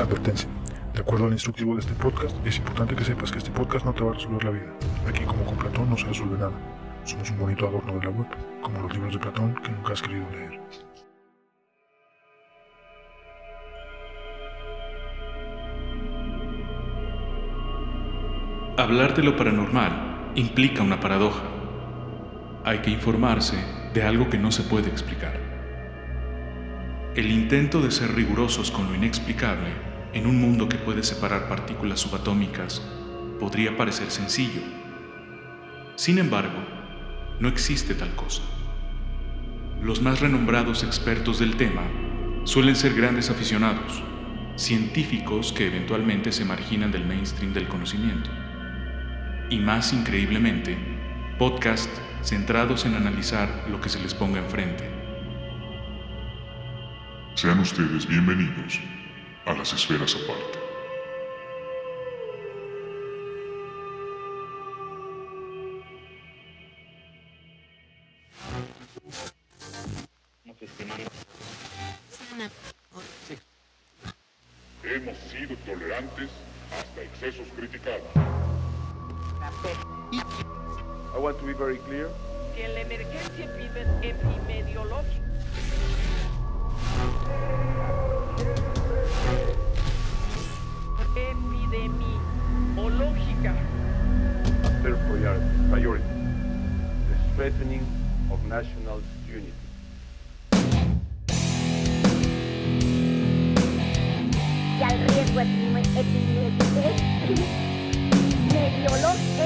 Advertencia. De acuerdo al instructivo de este podcast, es importante que sepas que este podcast no te va a resolver la vida. Aquí, como con Platón, no se resuelve nada. Somos un bonito adorno de la web, como los libros de Platón que nunca has querido leer. Hablar de lo paranormal implica una paradoja. Hay que informarse de algo que no se puede explicar. El intento de ser rigurosos con lo inexplicable en un mundo que puede separar partículas subatómicas podría parecer sencillo. Sin embargo, no existe tal cosa. Los más renombrados expertos del tema suelen ser grandes aficionados, científicos que eventualmente se marginan del mainstream del conocimiento. Y más increíblemente, podcasts centrados en analizar lo que se les ponga enfrente. Sean ustedes bienvenidos a las esferas aparte. Hemos sido tolerantes hasta excesos criticados. I want to be very clear. que la emergencia epi- epidemiológica epidemiológica Third priority, priority, the strengthening of national unity. y al riesgo epidemi- epidemi- epidemiológico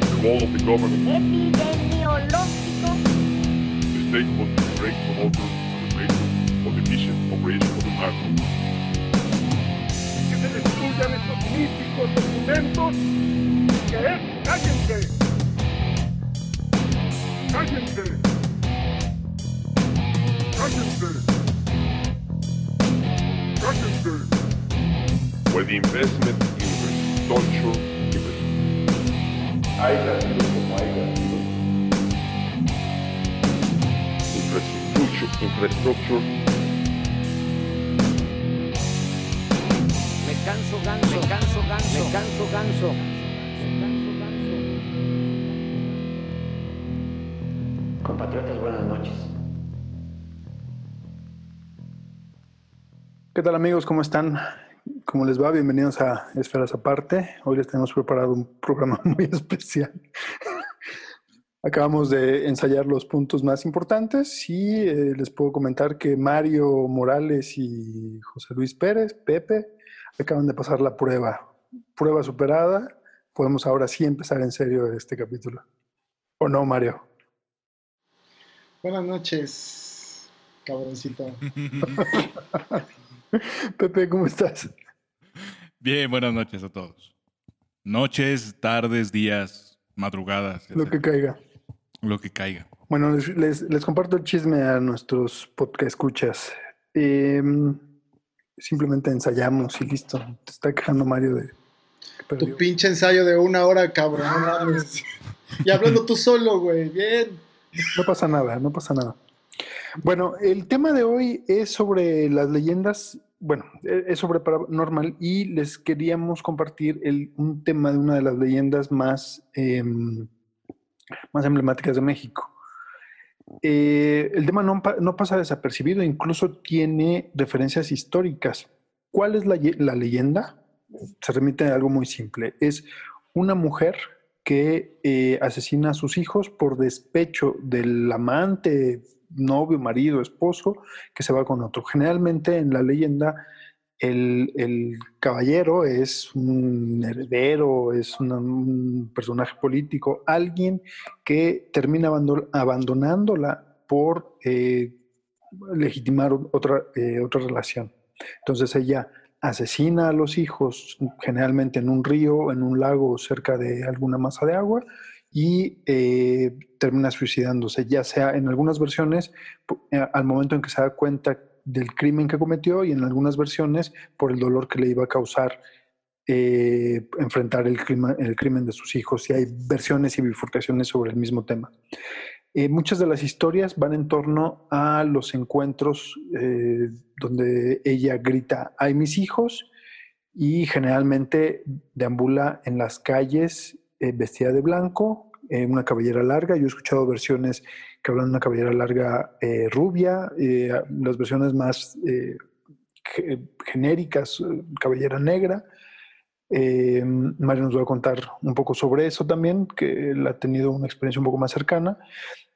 The role of the government, epidemiológico the state must be great promoter on the basis of the efficient operation of the market. Que destruyan estos míticos documentos. ¿Qué es? ¡Cállense! ¡Cállense! ¡Cállense! ¡Cállense! The investment in infrastructure, haya sido como sido, infrastructure, infrastructure ganso, me canso ganso, me canso ganso. Compatriotas, buenas noches. ¿Qué tal amigos? ¿Cómo están? ¿Cómo les va? Bienvenidos a Esferas Aparte. Hoy les tenemos preparado un programa muy especial. Acabamos de ensayar los puntos más importantes y eh, les puedo comentar que Mario Morales y José Luis Pérez, Pepe, acaban de pasar la prueba. Prueba superada. Podemos ahora sí empezar en serio este capítulo. ¿O no, Mario? Buenas noches, cabroncito. Pepe, ¿cómo estás? Bien, buenas noches a todos. Noches, tardes, días, madrugadas. Lo que caiga. Lo que caiga. Bueno, les, les- les comparto el chisme a nuestros podcast escuchas. Em, simplemente ensayamos y listo. Te está quejando Mario de. Tu pinche ensayo de una hora, cabrón. no mames. Y hablando tú solo, güey. Bien. No pasa nada, no pasa nada. Bueno, el tema de hoy es sobre las leyendas, bueno, e- es sobre paranormal y les queríamos compartir el- un tema de una de las leyendas más, em, más emblemáticas de México. Eh, el tema no, pa- no pasa desapercibido, incluso tiene referencias históricas. ¿Cuál es la leyenda? Se remite a algo muy simple. Es una mujer que eh, asesina a sus hijos por despecho del amante, novio, marido, esposo, que se va con otro. Generalmente en la leyenda el, caballero es un heredero, es un personaje político, alguien que termina abando- abandonándola por eh, legitimar otra, eh, otra relación. Entonces ella asesina a los hijos generalmente en un río, en un lago cerca de alguna masa de agua y eh, termina suicidándose, ya sea en algunas versiones al momento en que se da cuenta del crimen que cometió y en algunas versiones por el dolor que le iba a causar eh, enfrentar el crimen, el crimen de sus hijos. Y hay versiones y bifurcaciones sobre el mismo tema. Eh, muchas de las historias van en torno a los encuentros eh, donde ella grita, hay mis hijos, y generalmente deambula en las calles vestida de blanco, una cabellera larga. Yo he escuchado versiones que hablan de una cabellera larga eh, rubia, eh, las versiones más eh, ge- genéricas, cabellera negra. Mario nos va a contar un poco sobre eso también, que él ha tenido una experiencia un poco más cercana.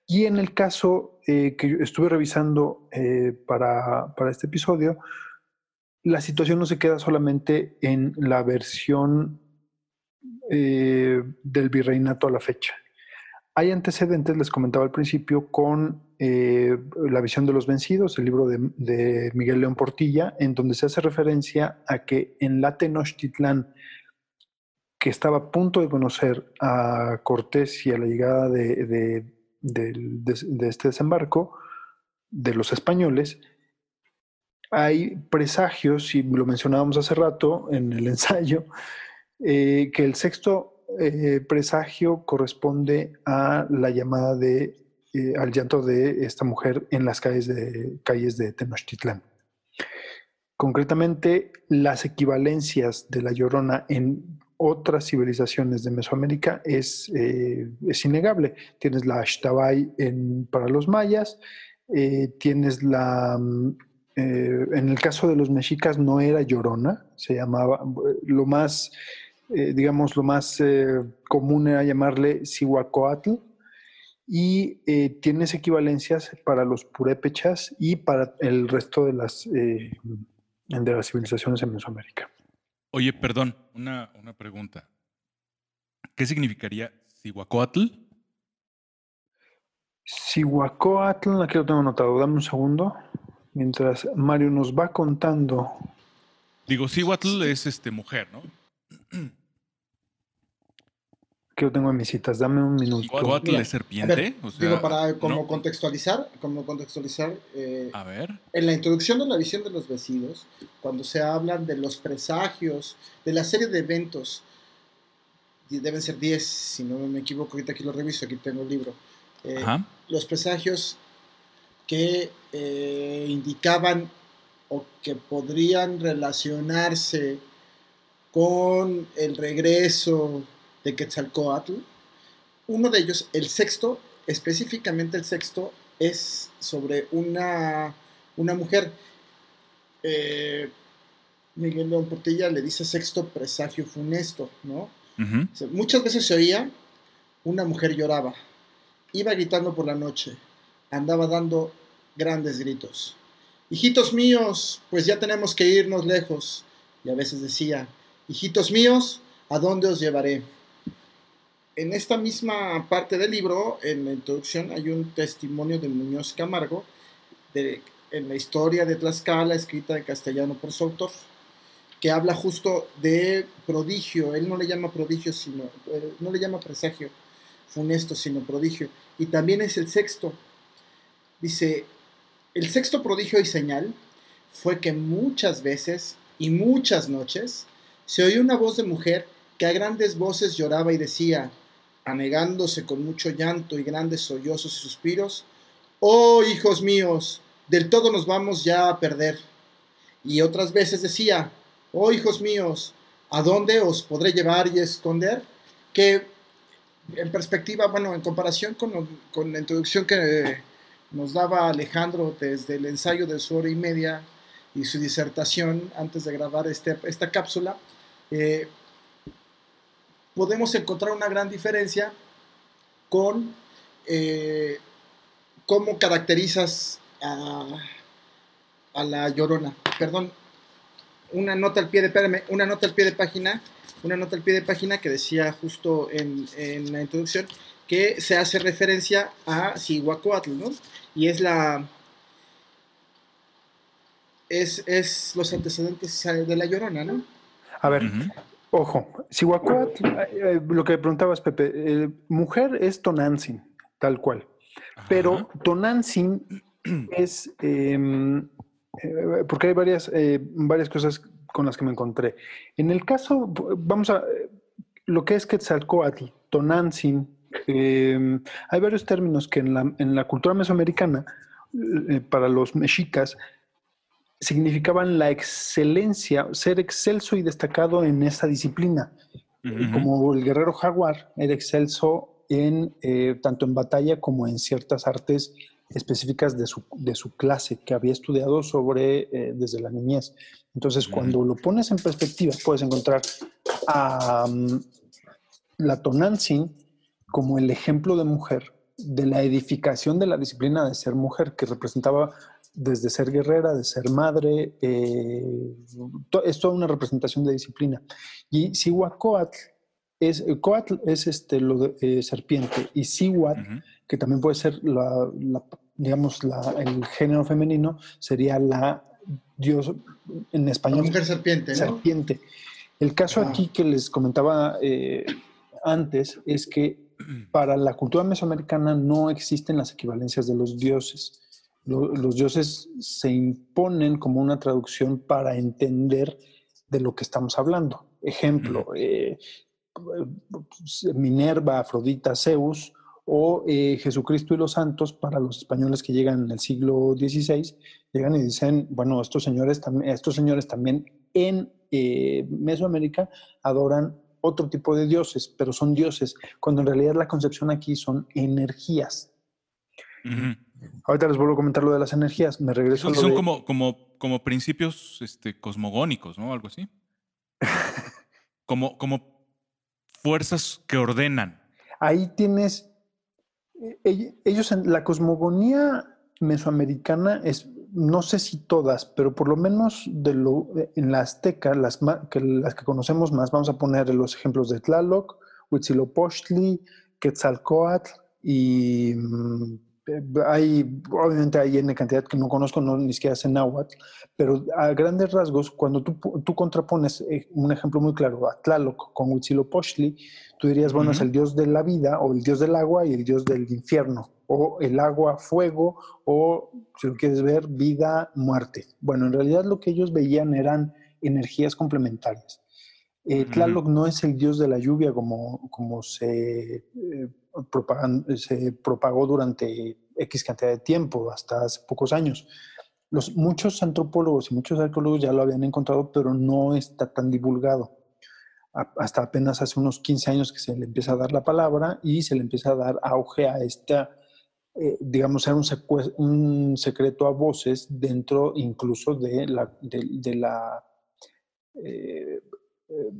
Y en el caso que estuve revisando para, para este episodio, la situación no se queda solamente en la versión del virreinato a la fecha. Hay antecedentes, les comentaba al principio, con eh, La visión de los vencidos, el libro de, Miguel León Portilla, en donde se hace referencia a que en la Tenochtitlán, que estaba a punto de conocer a Cortés y a la llegada de este desembarco de los españoles, hay presagios, y lo mencionábamos hace rato en el ensayo, eh, que el sexto eh, presagio corresponde a la llamada de, eh, al llanto de esta mujer en las calles de, calles de Tenochtitlán. Concretamente, las equivalencias de la Llorona en otras civilizaciones de Mesoamérica es, eh, es innegable. Tienes la Ashtabay en, para los mayas, tienes la... mm, en el caso de los mexicas no era Llorona, se llamaba, lo más, eh, digamos, lo más eh, común era llamarle Cihuacoatl, y eh, tienes equivalencias para los purépechas y para el resto de las, eh, de las civilizaciones en Mesoamérica. Oye, perdón, una, una pregunta. ¿Qué significaría Cihuacóatl? Cihuacóatl, aquí lo tengo anotado, dame un segundo, mientras Mario nos va contando. Digo, Cihuatl es este mujer, ¿no? Aquí lo tengo en mis citas, dame un minuto. Mira, es serpiente. A ver, o sea, digo, para como ¿no? contextualizar, como contextualizar, eh, A ver. en la introducción de la visión de los vecinos, cuando se hablan de los presagios, de la serie de eventos, y deben ser 10, si no me equivoco, ahorita aquí lo reviso, aquí tengo el libro, eh, Ajá. los presagios que eh, indicaban o que podrían relacionarse con el regreso de Quetzalcoatl. Uno de ellos, el sexto, específicamente el sexto, es sobre una, una mujer. Eh, Miguel León Portilla le dice sexto presagio funesto, ¿no? Ujú. O sea, Muchas veces se oía, una mujer lloraba, iba gritando por la noche, andaba dando grandes gritos. Hijitos míos, pues ya tenemos que irnos lejos. Y a veces decía, hijitos míos, ¿a dónde os llevaré? En esta misma parte del libro, en la introducción, hay un testimonio de Muñoz Camargo, de, en la historia de Tlaxcala, escrita en castellano por su autor que habla justo de prodigio. Él no le llama prodigio, sino, eh, no le llama presagio funesto, sino prodigio. Y también es el sexto. Dice, el sexto prodigio y señal fue que muchas veces y muchas noches se oyó una voz de mujer que a grandes voces lloraba y decía, anegándose con mucho llanto y grandes sollozos y suspiros, oh hijos míos, del todo nos vamos ya a perder. Y otras veces decía, oh hijos míos, ¿a dónde os podré llevar y esconder? Que en perspectiva, bueno, en comparación con, con la introducción que nos daba Alejandro desde el ensayo de su hora y media y su disertación antes de grabar este, esta cápsula, eh, podemos encontrar una gran diferencia con eh, cómo caracterizas a, a la llorona. Perdón, una nota al pie de, espérame, una nota al pie de página, una nota al pie de página que decía justo en, en la introducción que se hace referencia a Cihuacóatl, ¿no? Y es la es, es los antecedentes de la Llorona, ¿no? A ver. Ojo, Cihuacóatl, eh, lo que preguntabas, Pepe, eh, mujer es Tonantzin, tal cual. Pero Ajá. Tonantzin es, em, eh, porque hay varias, eh, varias cosas con las que me encontré. En el caso, vamos a, lo que es Quetzalcoatl, Tonantzin Eh, hay varios términos que en la, en la cultura mesoamericana, para los mexicas, significaban la excelencia, ser excelso y destacado en esa disciplina. Como el guerrero jaguar era excelso en, eh, tanto en batalla como en ciertas artes específicas de su, de su clase que había estudiado sobre eh, desde la niñez. Entonces, cuando lo pones en perspectiva, puedes encontrar a la Tonantzin como el ejemplo de mujer, de la edificación de la disciplina de ser mujer, que representaba desde ser guerrera, de ser madre, eh, to- es toda una representación de disciplina. Y Sihuacoatl es, eh, Coatl es este, lo de eh, serpiente, y Sihuat, Ujú. que también puede ser, la, la- digamos, la- el género femenino, sería la dios, en La español, mujer serpiente, ¿no? serpiente. El caso Ajá. aquí que les comentaba eh, antes es que para la cultura mesoamericana no existen las equivalencias de los dioses. Lo- los dioses se imponen como una traducción para entender de lo que estamos hablando. Ejemplo, eh, Minerva, Afrodita, Zeus o eh, Jesucristo y los santos para los españoles que llegan en el siglo XVI, llegan y dicen, bueno, estos señores, estos señores también en eh, Mesoamérica adoran otro tipo de dioses, pero son dioses, cuando en realidad la concepción aquí son energías. Ahorita les vuelvo a comentar lo de las energías, me regreso Son, a lo son de- como, como, como principios este, cosmogónicos, ¿no? Algo así. Como, como fuerzas que ordenan. ahí tienes, eh, ell- ellos en la cosmogonía mesoamericana es, no sé si todas, pero por lo menos de lo, en la azteca, las, que, las que conocemos más, vamos a poner los ejemplos de Tlaloc, Huitzilopochtli, Quetzalcoatl y mm, eh, hay, obviamente hay N cantidad que no conozco, no, ni siquiera sé náhuatl, pero a grandes rasgos, cuando tú, tú contrapones eh, un ejemplo muy claro a Tlaloc con Huitzilopochtli, tú dirías, bueno, es Ujú. el dios de la vida o el dios del agua y el dios del infierno, o el agua, fuego, o si lo quieres ver, vida, muerte. Bueno, en realidad lo que ellos veían eran energías complementarias. Eh. Tlaloc no es el dios de la lluvia como, como se, eh, se propagó durante X cantidad de tiempo, hasta hace pocos años. Los, muchos antropólogos y muchos arqueólogos ya lo habían encontrado, pero no está tan divulgado. Hasta apenas hace unos 15 años que se le empieza a dar la palabra y se le empieza a dar auge a esta, eh, digamos, era un, secreto a voces dentro incluso de la, eh, eh,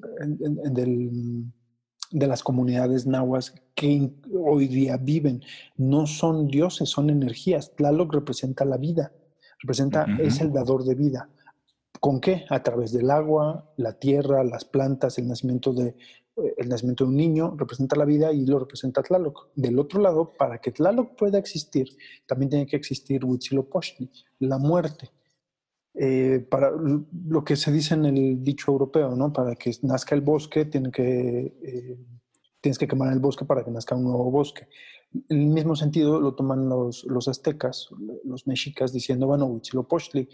de las comunidades nahuas que hoy día viven. No son dioses, son energías. Tlaloc representa la vida, representa, es el dador de vida. ¿Con qué? A través del agua, la tierra, las plantas, el nacimiento de, el nacimiento de un niño representa la vida y lo representa Tlaloc. Del otro lado, para que Tlaloc pueda existir, también tiene que existir Huitzilopochtli, la muerte. Eh, para lo que se dice en el dicho europeo, ¿no? Para que nazca el bosque, tiene que, eh, tienes que quemar el bosque para que nazca un nuevo bosque. El mismo sentido lo toman los, los aztecas, los mexicas, diciendo, bueno, Huitzilopochtli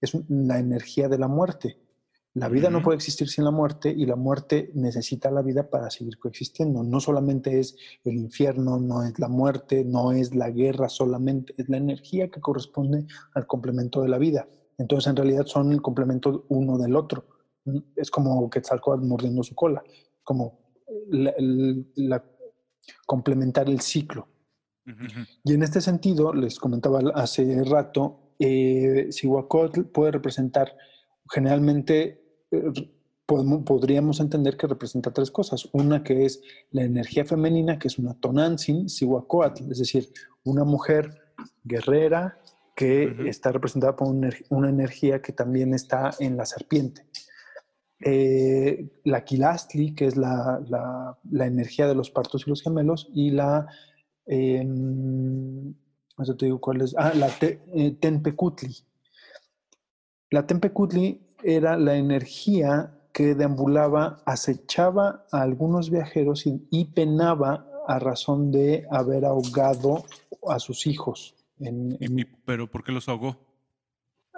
es la energía de la muerte. La vida no Ujú. puede existir sin la muerte y la muerte necesita la vida para seguir coexistiendo. No solamente es el infierno, no es la muerte, no es la guerra solamente, es la energía que corresponde al complemento de la vida. Entonces, en realidad son el complemento uno del otro. Es como Quetzalcóatl mordiendo su cola, como la- el- la- complementar el ciclo. Y en este sentido, les comentaba hace rato, eh, puede representar, generalmente eh, podríamos entender que representa tres cosas. Una que es la energía femenina, que es una tonantzin, Cihuacotl, es decir, una mujer guerrera que está representada por una, ener- una energía que también está en la serpiente. Eh, la Quilastli, que es la, la- la energía de los partos y los gemelos, y la eh, eso te digo cuál es. Ah, la te- eh, Tenpecutli. La Tenpecutli era la energía que deambulaba, acechaba a algunos viajeros y, y penaba a razón de haber ahogado a sus hijos. En- en- Y- ¿Pero por qué los ahogó?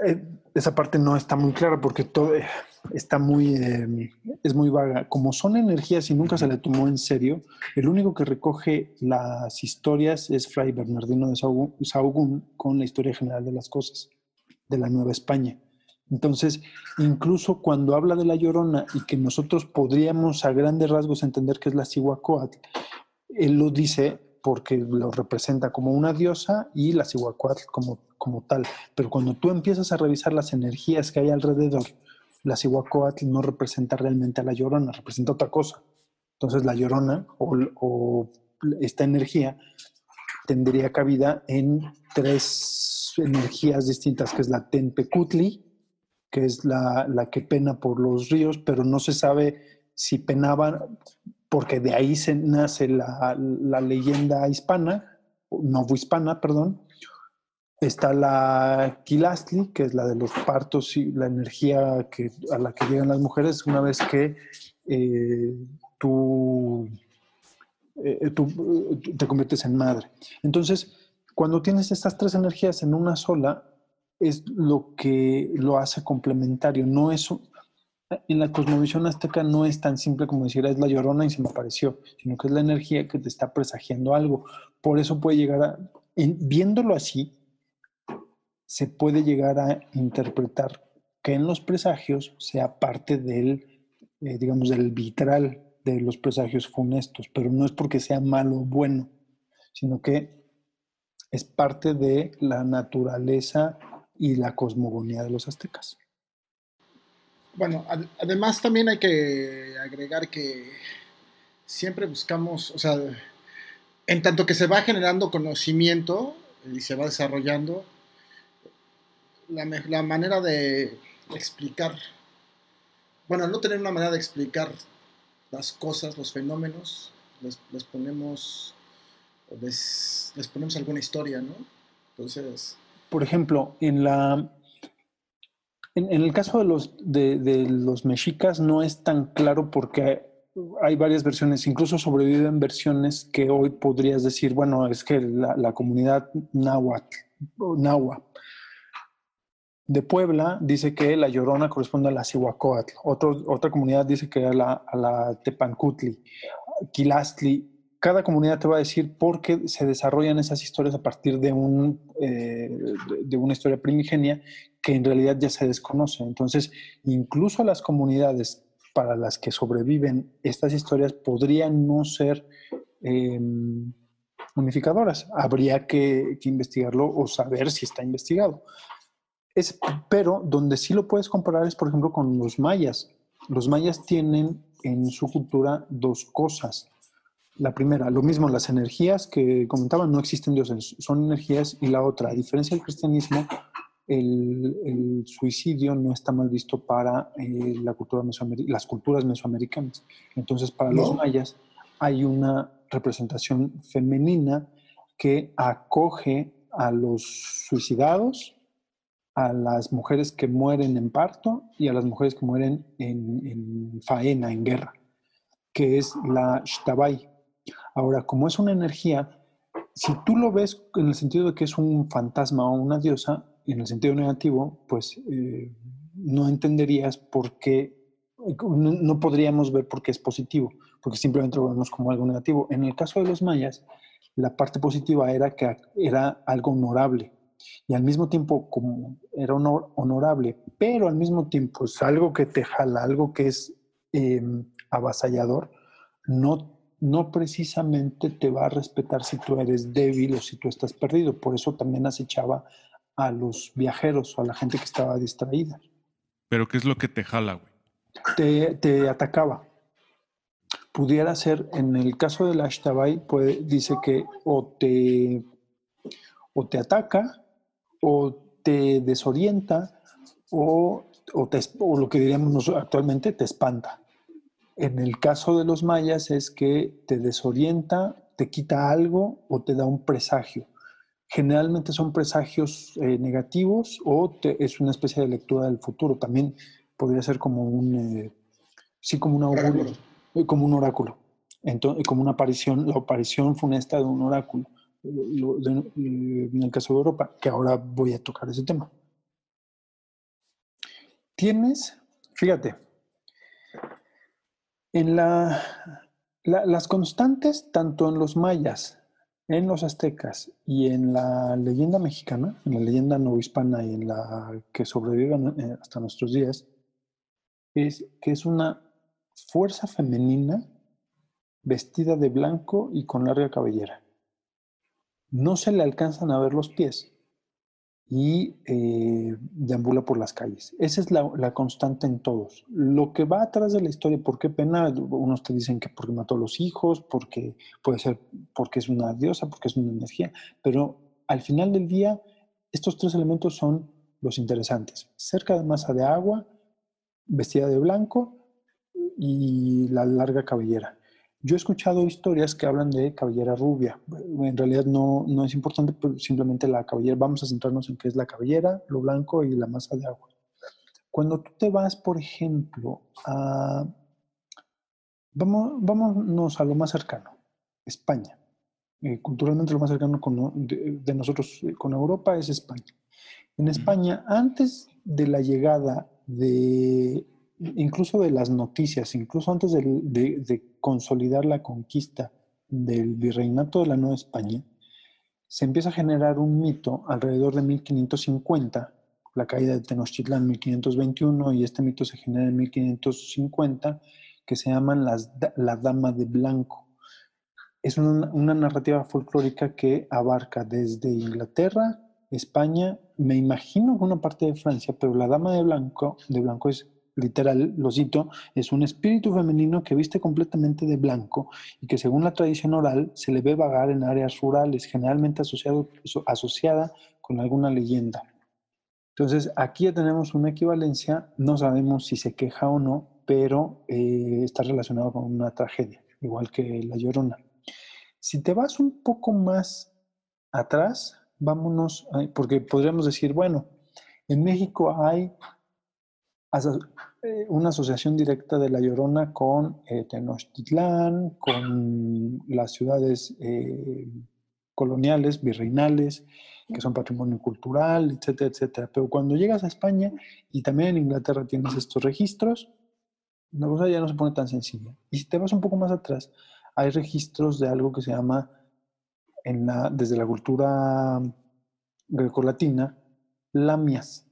Eh, esa parte no está muy clara porque todo eh, está muy, eh, es muy vaga. Como son energías y nunca se le tomó en serio, el único que recoge las historias es Fray Bernardino de Sahagún Sahagún con la historia general de las cosas de la Nueva España. Entonces, incluso cuando habla de la Llorona y que nosotros podríamos a grandes rasgos entender que es la Cihuacóatl, él lo dice porque lo representa como una diosa y la Cihuacóatl como, como tal. Pero cuando tú empiezas a revisar las energías que hay alrededor, la Cihuacóatl no representa realmente a la Llorona, representa otra cosa. Entonces, la Llorona o, esta energía tendría cabida en tres energías distintas, que es la Tenpecutli, que es la, la, que pena por los ríos, pero no se sabe si penaban, porque de ahí se nace la, la leyenda hispana, novohispana, perdón. Está la Quilastli, que es la de los partos y la energía que, a la que llegan las mujeres una vez que eh, tú, eh, tú te conviertes en madre. Entonces, cuando tienes estas tres energías en una sola, es lo que lo hace complementario. No es, en la cosmovisión azteca no es tan simple como decir es la llorona y se me apareció, sino que es la energía que te está presagiando algo. Por eso puede llegar a, viéndolo así, se puede llegar a interpretar que en los presagios sea parte del, eh, digamos, del vitral de los presagios funestos, pero no es porque sea malo o bueno, sino que es parte de la naturaleza y la cosmogonía de los aztecas. Bueno, ad además también hay que agregar que siempre buscamos, o sea, en tanto que se va generando conocimiento y se va desarrollando, la, la manera de explicar, bueno, no tener una manera de explicar las cosas, los fenómenos, les, les ponemos, les ponemos alguna historia, ¿no? Entonces, por ejemplo, en la en, el caso de los, de, los mexicas no es tan claro porque hay varias versiones, incluso sobreviven versiones que hoy podrías decir, bueno, es que la, comunidad náhuatl de Puebla dice que la Llorona corresponde a la Cihuacóatl. Otro, otra comunidad dice que a la, a la Tepancutli. Quilastli cada comunidad te va a decir por qué se desarrollan esas historias a partir de, un, eh, de una historia primigenia que en realidad ya se desconoce. Entonces, incluso las comunidades para las que sobreviven estas historias podrían no ser eh, unificadoras. Habría que, que, investigarlo o saber si está investigado. Es, pero donde sí lo puedes comparar es, por ejemplo, con los mayas. Los mayas tienen en su cultura dos cosas la primera, lo mismo, las energías que comentaban, no existen dioses, son energías. Y la otra, a diferencia del cristianismo, el, el suicidio no está mal visto para eh, la cultura las culturas mesoamericanas. Entonces, para ¿No? los mayas hay una representación femenina que acoge a los suicidados, a las mujeres que mueren en parto y a las mujeres que mueren en, en faena, en guerra, que es la Shtabai, Ahora, como es una energía, si tú lo ves en el sentido de que es un fantasma o una diosa, en el sentido negativo, pues eh, no entenderías por qué, no, podríamos ver por qué es positivo, porque simplemente lo vemos como algo negativo. En el caso de los mayas, la parte positiva era que era algo honorable y al mismo tiempo como era honor, honorable, pero al mismo tiempo es algo que te jala, algo que es eh, avasallador, no no precisamente te va a respetar si tú eres débil o si tú estás perdido. Por eso también acechaba a los viajeros o a la gente que estaba distraída. ¿Pero qué es lo que te jala, güey? Te, te, atacaba. Pudiera ser, en el caso del Ashtabai, pues, dice que o te, o te ataca, o te desorienta, o, o, te, o lo que diríamos actualmente, te espanta. En el caso de los mayas es que te desorienta, te quita algo o te da un presagio. Generalmente son presagios eh, negativos o te, es una especie de lectura del futuro. También podría ser como un, eh, sí, como un augurio, como un oráculo. Entonces, como una aparición, la aparición funesta de un oráculo. Lo, de, en el caso de Europa, que ahora voy a tocar ese tema. Tienes, fíjate, en la, la- las constantes, tanto en los mayas, en los aztecas y en la leyenda mexicana, en la leyenda novohispana y en la que sobrevive eh, hasta nuestros días, es que es una fuerza femenina vestida de blanco y con larga cabellera. No se le alcanzan a ver los pies y eh, deambula por las calles. Esa es la, la constante en todos. Lo que va atrás de la historia, ¿por qué pena? Unos te dicen que porque mató a los hijos, porque puede ser porque es una diosa, porque es una energía, pero al final del día, estos tres elementos son los interesantes. Cerca de masa de agua, vestida de blanco y la larga cabellera. Yo he escuchado historias que hablan de cabellera rubia. En realidad no, no es importante, pero simplemente la cabellera. Vamos a centrarnos en qué es la cabellera, lo blanco y la masa de agua. Cuando tú te vas, por ejemplo, a... Vamos, vámonos a lo más cercano, España. Eh, culturalmente lo más cercano con, de, de, nosotros eh, con Europa es España. En España, antes de la llegada de incluso de las noticias, incluso antes de, consolidar la conquista del virreinato de la Nueva España, se empieza a generar un mito alrededor de 1550, la caída de Tenochtitlán en 1521, y este mito se genera en 1550, que se llaman las, la Dama de Blanco. Es una, una narrativa folclórica que abarca desde Inglaterra, España, me imagino una parte de Francia, pero la Dama de Blanco, de Blanco es literal, lo cito, es un espíritu femenino que viste completamente de blanco y que según la tradición oral se le ve vagar en áreas rurales, generalmente asociado, asociada con alguna leyenda. Entonces, aquí ya tenemos una equivalencia, no sabemos si se queja o no, pero eh, está relacionado con una tragedia, igual que la llorona. Si te vas un poco más atrás, vámonos, porque podríamos decir, bueno, en México hay una asociación directa de La Llorona con eh, Tenochtitlán, con las ciudades eh, coloniales, virreinales, que son patrimonio cultural, etcétera, etcétera. Pero cuando llegas a España y también en Inglaterra tienes estos registros, la cosa ya no se pone tan sencilla. Y si te vas un poco más atrás, hay registros de algo que se llama, en la, desde la cultura grecolatina, lamias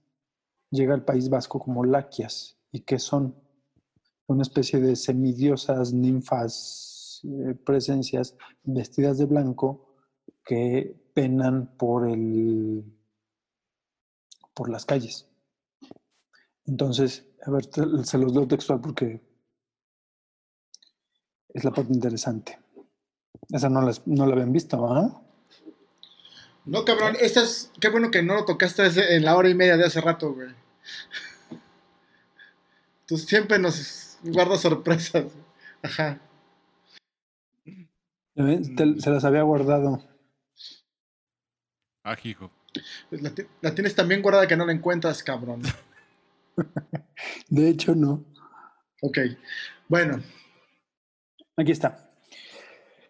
llega al País Vasco como laquias y que son una especie de semidiosas, ninfas, eh, presencias vestidas de blanco que penan por el por las calles. Entonces, a ver, se los leo textual porque es la parte interesante. Esa no la, no la habían visto, ¿ah? No, cabrón, esta es. Qué bueno que no lo tocaste en la hora y media de hace rato, güey. Tú siempre nos guardas sorpresas. Ajá. Te, se las había guardado. Ah, hijo. La, la, tienes también guardada que no la encuentras, cabrón. De hecho, no. Ok. Bueno. Aquí está.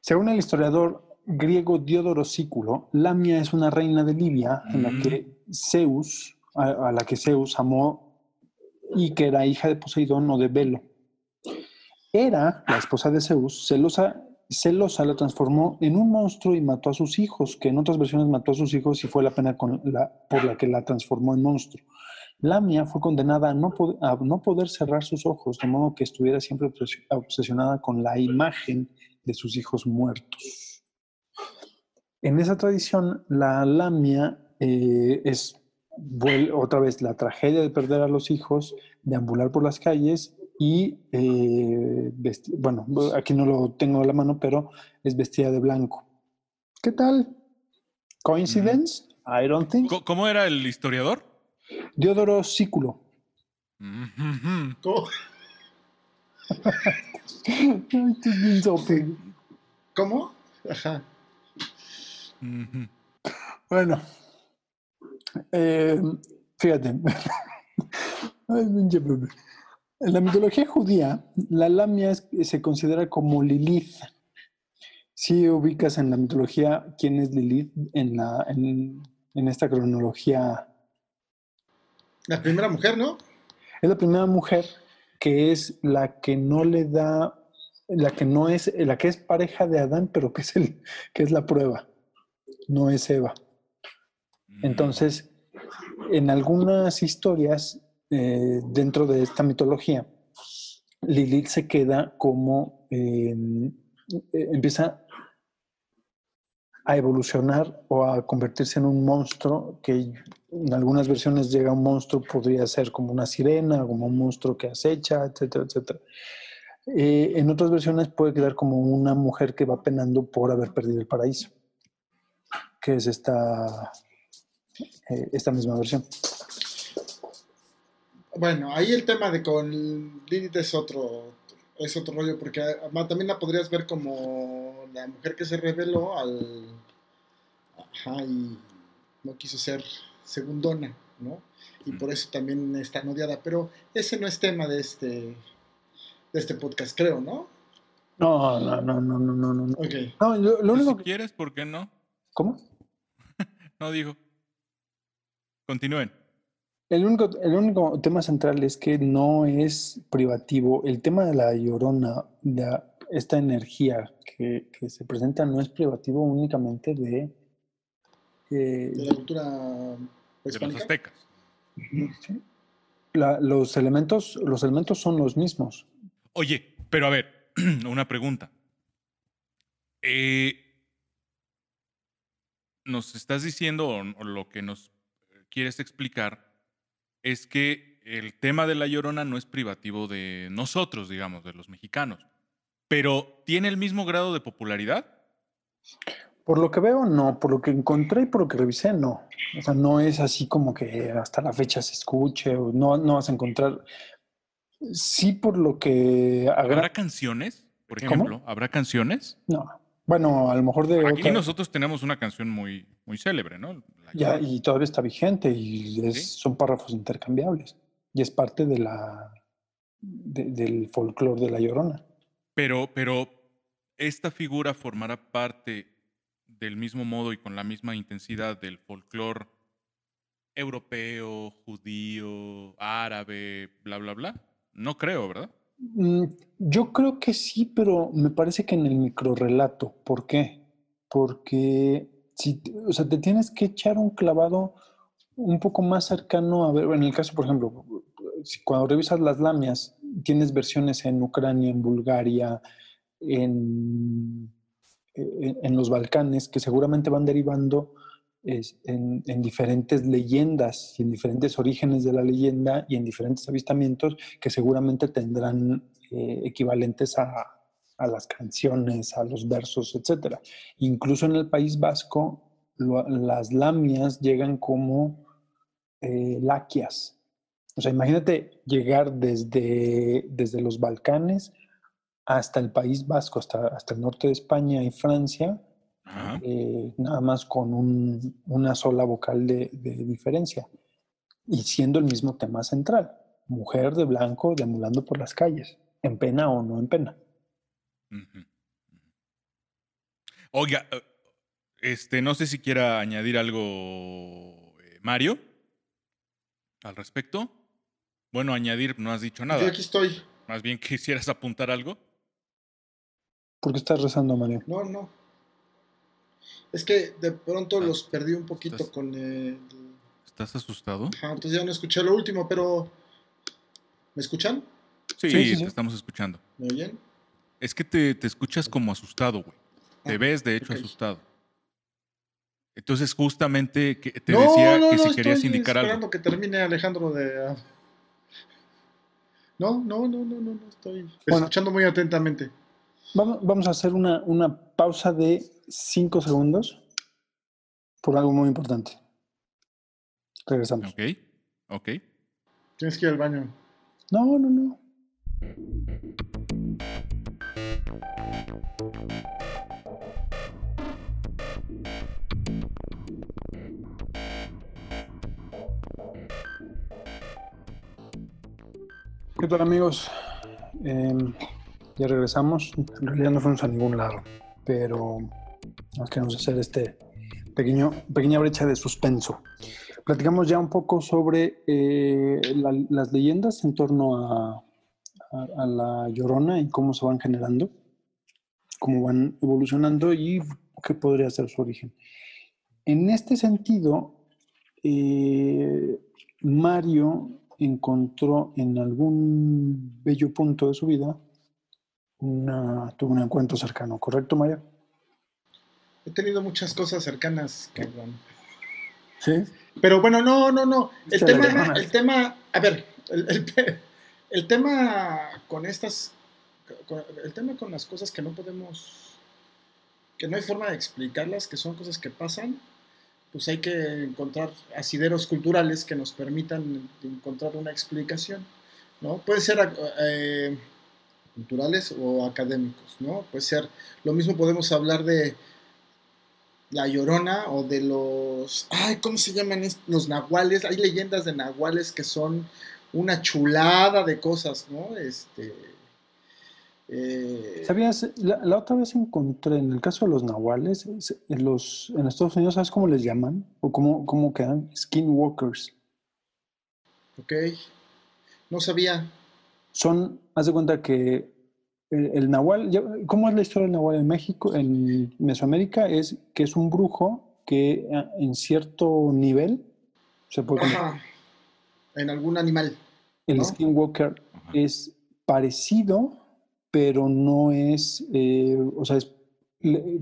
Según el historiador griego Diodoro Sículo, Lamia es una reina de Libia en la que Zeus, a, a, la que Zeus amó y que era hija de Poseidón o de Velo. Era la esposa de Zeus, celosa, celosa la transformó en un monstruo y mató a sus hijos, que en otras versiones mató a sus hijos y fue la pena con la, por la que la transformó en monstruo. Lamia fue condenada a no, a no poder cerrar sus ojos, de modo que estuviera siempre obsesionada con la imagen de sus hijos muertos. En esa tradición, la lamia eh, es otra vez la tragedia de perder a los hijos, de ambular por las calles y, eh, bueno, aquí no lo tengo a la mano, pero es vestida de blanco. ¿Qué tal? ¿Coincidence? Mm. I don't think. ¿Cómo era el historiador? Diodoro Sículo. Mm -hmm. ¿Cómo? ¿Cómo? Ajá. Bueno, eh, fíjate. en la mitología judía, la lamia es, se considera como Lilith. Si ubicas en la mitología quién es Lilith en, la, en, en esta cronología. La primera mujer, ¿no? Es la primera mujer que es la que no le da, la que no es, la que es pareja de Adán, pero que es el, que es la prueba. No es Eva. Mm. Entonces, en algunas historias eh, dentro de esta mitología, Lilith se queda como eh, empieza a evolucionar o a convertirse en un monstruo que en algunas versiones llega a un monstruo, podría ser como una sirena, como un monstruo que acecha, etcétera, etcétera. Eh, en otras versiones puede quedar como una mujer que va penando por haber perdido el paraíso, que es esta, eh, esta misma versión. Bueno, ahí el tema de con Lilith es otro, es otro rollo, porque también la podrías ver como la mujer que se reveló al... Ajá, y no quiso ser segundona, ¿no? Y por eso también está odiada, pero ese no es tema de este, de este podcast, creo, ¿no? No, no, no, no, no, no. no. Ok. No, lo, lo Pues único si que... quieres, ¿por qué no? ¿Cómo? No digo. Continúen. El único, el único tema central es que no es privativo. El tema de la llorona, de esta energía que, que se presenta, no es privativo únicamente de... eh, De la cultura De los aztecas. ¿sí? La- los, elementos, los elementos son los mismos. Oye, pero a ver, una pregunta. Eh, nos estás diciendo, o, o lo que nos quieres explicar, es que el tema de la llorona no es privativo de nosotros, digamos, de los mexicanos. Pero ¿tiene el mismo grado de popularidad? Por lo que veo, no. Por lo que encontré y por lo que revisé, no. O sea, no es así como que hasta la fecha se escuche o no, no vas a encontrar. Sí, por lo que ¿Habrá agra- canciones? Por ¿Cómo? ejemplo, ¿habrá canciones? No. Bueno, a lo mejor de Aquí otra- nosotros tenemos una canción muy, muy célebre, ¿no? La Ya, y todavía está vigente y es- Sí. son párrafos intercambiables. Y es parte de la, de- del folclore de la Llorona. Pero, pero esta figura formará parte del mismo modo y con la misma intensidad del folclore europeo, judío, árabe, bla, bla, bla. No creo, ¿verdad? Mm, Yo creo que sí, pero me parece que en el microrelato. ¿Por qué? Porque si, o sea, te tienes que echar un clavado un poco más cercano a ver, en el caso, por ejemplo, si cuando revisas las lamias, tienes versiones en Ucrania, en Bulgaria, en, en, en los Balcanes, que seguramente van derivando en, en diferentes leyendas y en diferentes orígenes de la leyenda y en diferentes avistamientos que seguramente tendrán eh, equivalentes a, a las canciones, a los versos, etc. Incluso en el País Vasco, lo- las lamias llegan como eh, laquias. O sea, imagínate llegar desde, desde los Balcanes hasta el País Vasco, hasta, hasta el norte de España y Francia. Eh, nada más con un- una sola vocal de, de diferencia y siendo el mismo tema central, mujer de blanco deambulando por las calles, en pena o no en pena. Ujú. Oiga, eh, este, no sé si quiera añadir algo eh, Mario al respecto. Bueno, añadir, no has dicho nada. Yo aquí estoy. Más bien quisieras apuntar algo. ¿Por qué estás rezando, Mario? No, no. Es que de pronto Ah, los perdí un poquito estás- con el... ¿Estás asustado? Ajá, entonces ya no escuché lo último, pero... ¿Me escuchan? Sí, Sí, sí, sí. te estamos escuchando. ¿Me oyen? Es que te, te escuchas como asustado, güey. Te Ah, ves, de hecho, asustado. Entonces, justamente que te no, decía no, que no, si querías estoy indicar esperando algo. que termine Alejandro de... ah. No, no, no, no, no, no, estoy Bueno. escuchando muy atentamente. Vamos, vamos a hacer una, una pausa de cinco segundos por algo muy importante. Regresamos. Ok, ok. Tienes que ir al baño. No, no, no. ¿Qué tal amigos? Em, ya regresamos. En realidad no fuimos a ningún lado, pero nos queremos hacer este pequeño, pequeña brecha de suspenso. platicamos ya un poco sobre eh, la- las leyendas en torno a, a- a la llorona y cómo se van generando, cómo van evolucionando y qué podría ser su origen. En este sentido, eh, Mario encontró en algún bello punto de su vida una, tuvo un encuentro cercano, ¿correcto, Mario? He tenido muchas cosas cercanas, cabrón. Sí. Pero bueno, no, no, no. El tema, el tema, a ver, el, el pe- el tema con estas, el tema con las cosas que no podemos, que no hay forma de explicarlas, que son cosas que pasan, pues hay que encontrar asideros culturales que nos permitan encontrar una explicación, ¿no? Puede ser eh, culturales o académicos, ¿no? Puede ser, lo mismo podemos hablar de la Llorona o de los, ay, ¿cómo se llaman los nahuales? Hay leyendas de nahuales que son una chulada de cosas, ¿no? Este, eh, ¿Sabías? La, la otra vez encontré, en el caso de los nahuales, es- en, los, en Estados Unidos, ¿sabes cómo les llaman? ¿O cómo, cómo quedan? Skinwalkers. ok, no sabía. Son, haz de cuenta que el, el nahual, ¿cómo es la historia del nahual en México? En Mesoamérica es que es un brujo que ah, en cierto nivel se puede convertir. En algún animal. El ¿no? skinwalker es parecido, pero no es, eh, o sea, es, le-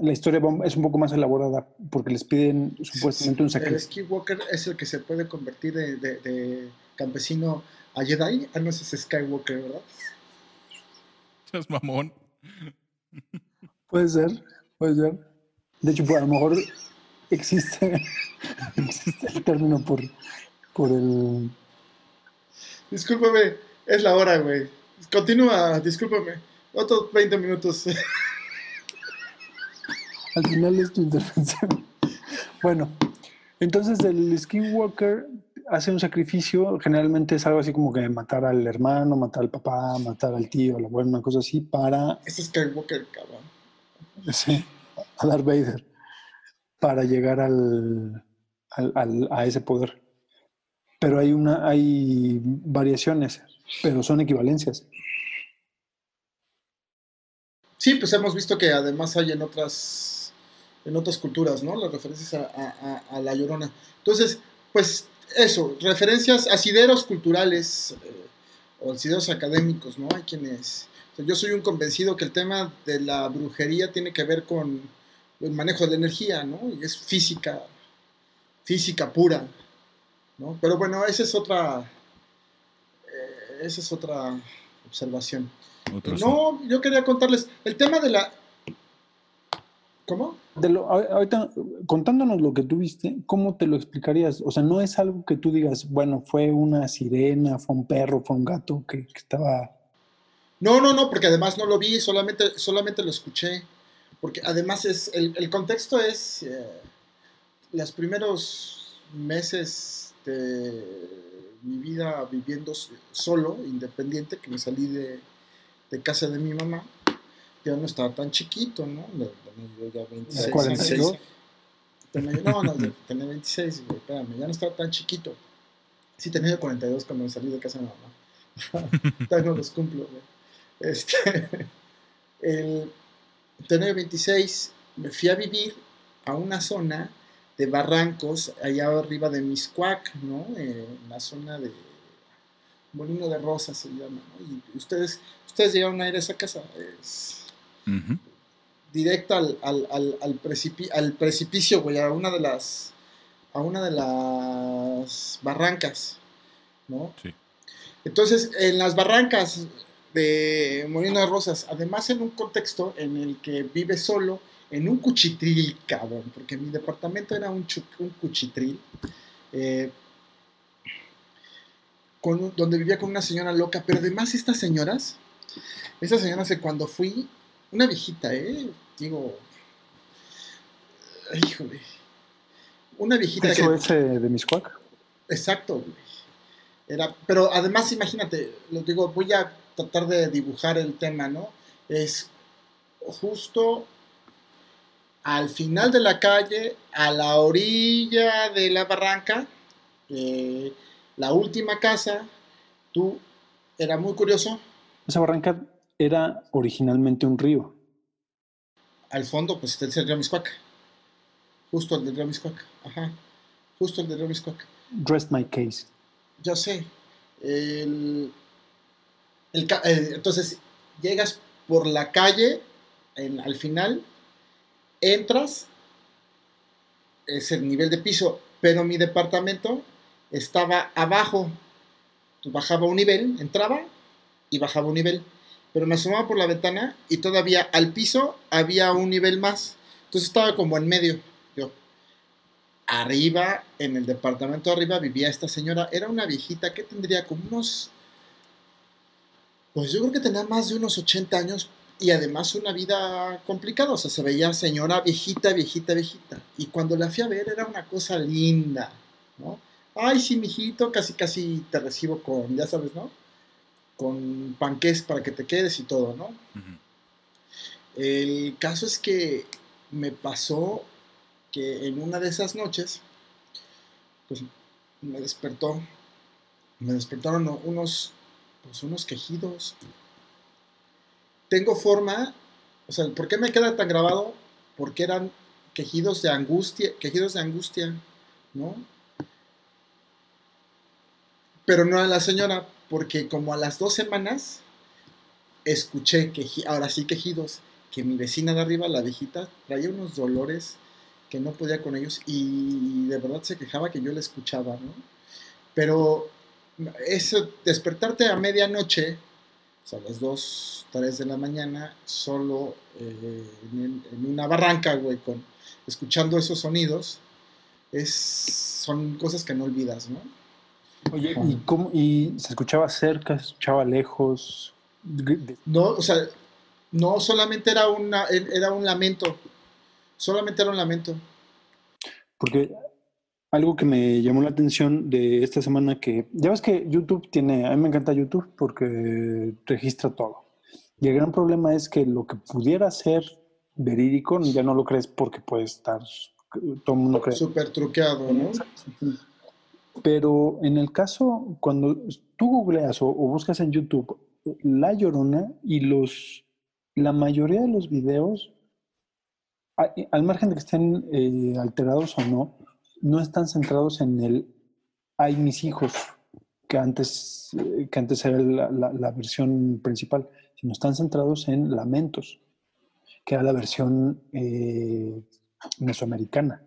la historia es un poco más elaborada porque les piden supuestamente un El sacrificio. Skywalker es el que se puede convertir de, de- de campesino a Jedi. Ah, no, ese es Skywalker, ¿verdad? Seas mamón. Puede ser, puede ser. De hecho, pues, a lo mejor existe, existe el término por, por el... Discúlpame, es la hora, güey. Continúa, discúlpame. Otros 20 minutos. Al final es tu intervención. Bueno, entonces el skinwalker hace un sacrificio, generalmente es algo así como que matar al hermano, matar al papá, matar al tío, al abuelo, una cosa así, para es Skywalker, cabrón. Sí, a Darth Vader para llegar al, al- al- a ese poder. Pero hay una, hay variaciones, pero son equivalencias. Sí, pues hemos visto que además hay en otras, en otras culturas, ¿no? Las referencias a- a la llorona. Entonces, pues eso, referencias, asideros culturales eh, o asideros académicos, ¿no? Hay quienes. o sea, yo soy un convencido que el tema de la brujería tiene que ver con el manejo de la energía, ¿no? Y es física, física pura, ¿no? Pero bueno, esa es otra. eh, esa es otra observación. Otro. No, yo quería contarles el tema de la. ¿Cómo? De lo- a- ahorita, contándonos lo que tú viste, ¿cómo te lo explicarías? O sea, no es algo que tú digas, bueno, fue una sirena, fue un perro, fue un gato que, que estaba... No, no, no, porque además no lo vi, solamente, solamente lo escuché. Porque además es. El, el contexto es. eh, los primeros meses de mi vida viviendo solo, independiente, que me salí de, de casa de mi mamá. Ya no estaba tan chiquito, ¿no? Tenía yo ya 26 42. años. Tenía yo- no, no, tenía 26, güey, espérame, ya no estaba tan chiquito. Sí, tenía yo 42 cuando salí de casa de mi mamá. Todavía no los cumplo, güey. Este, el, tenía 26, me fui a vivir a una zona de barrancos allá arriba de Miscuac, ¿no? Eh, en la zona de Molino de Rosas se llama, ¿no? Y ustedes, ustedes llegaron a ir a esa casa, es Ujú. directa al, al, al, al, precipi- al precipicio, güey, a una de las a una de las barrancas, ¿no? Sí. Entonces, en las barrancas de Molino de Rosas, además en un contexto en el que vive solo, en un cuchitril, cabrón, porque mi departamento era un, cuchitril, eh, con donde vivía con una señora loca, pero además estas señoras, estas señoras que cuando fui, una viejita, ¿eh? Digo, híjole, una viejita que... Eso es eh, de Miscuac. Exacto, güey. Era, pero además, imagínate, lo digo, voy a tratar de dibujar el tema, ¿no? Es justo al final de la calle, a la orilla de la barranca, eh, la última casa, tú, era muy curioso, Esa barranca era originalmente un río. al fondo, pues está el río Miscuac. Justo el del río Miscuac. Ajá. Justo el del río Miscuac. Rest my case. Ya sé. El, eh, entonces, llegas por la calle, en- al final, entras, es el nivel de piso, pero mi departamento estaba abajo. Tú bajaba un nivel, entraba y bajaba un nivel. Pero me asomaba por la ventana y todavía al piso había un nivel más. Entonces estaba como en medio. Yo. Arriba, en el departamento de arriba, vivía esta señora. Era una viejita que tendría como unos. Pues yo creo que tenía más de unos 80 años y además una vida complicada. O sea, se veía señora viejita, viejita, viejita. Y cuando la fui a ver era una cosa linda, ¿no? Ay, sí, mijito, casi, casi te recibo con, ya sabes, ¿no? Con panqués para que te quedes y todo, ¿no? El caso es que me pasó que en una de esas noches, pues me despertó, me despertaron unos, pues unos quejidos. Tengo forma, o sea, ¿por qué me queda tan grabado? Porque eran quejidos de angustia, quejidos de angustia, ¿no? Pero no a la señora, porque como a las dos semanas escuché que ahora sí quejidos, que mi vecina de arriba, la viejita, traía unos dolores que no podía con ellos y de verdad se quejaba que yo la escuchaba, ¿no? Pero eso, despertarte a medianoche, o sea, a las 2, 3 de la mañana, solo eh, en, en una barranca, güey, con, escuchando esos sonidos, es, son cosas que no olvidas, ¿no? Oye, ¿y, cómo, ¿y se escuchaba cerca, se escuchaba lejos? No, o sea, no solamente era, una, era un lamento, solamente era un lamento. Porque algo que me llamó la atención de esta semana que, ya ves que YouTube tiene, a mí me encanta YouTube porque registra todo. Y el gran problema es que lo que pudiera ser verídico ya no lo crees porque puede estar, todo el mundo cree. Súper truqueado, ¿no? Pero en el caso, cuando tú googleas o, buscas en YouTube La Llorona y los, la mayoría de los videos, al margen de que estén eh, alterados o no, no están centrados en el hay mis hijos, que antes, eh, que antes era la versión principal, sino están centrados en lamentos, que era la versión eh, mesoamericana.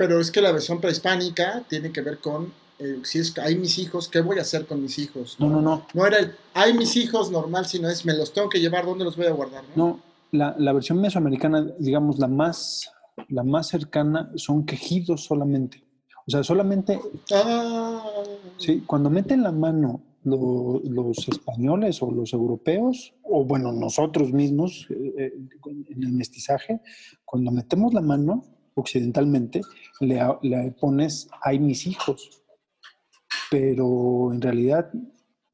Pero es que la versión prehispánica tiene que ver con, eh, si es que hay mis hijos, ¿qué voy a hacer con mis hijos? No, no, no. No era el, hay mis hijos normal, sino es, me los tengo que llevar, ¿dónde los voy a guardar? No, No, la, la versión mesoamericana, digamos, la más, la más cercana son quejidos solamente. O sea, solamente, Ah, sí, cuando meten la mano lo- los españoles o los europeos, o bueno, nosotros mismos eh, eh, en el mestizaje, cuando metemos la mano occidentalmente, le, pones, hay mis hijos. Pero en realidad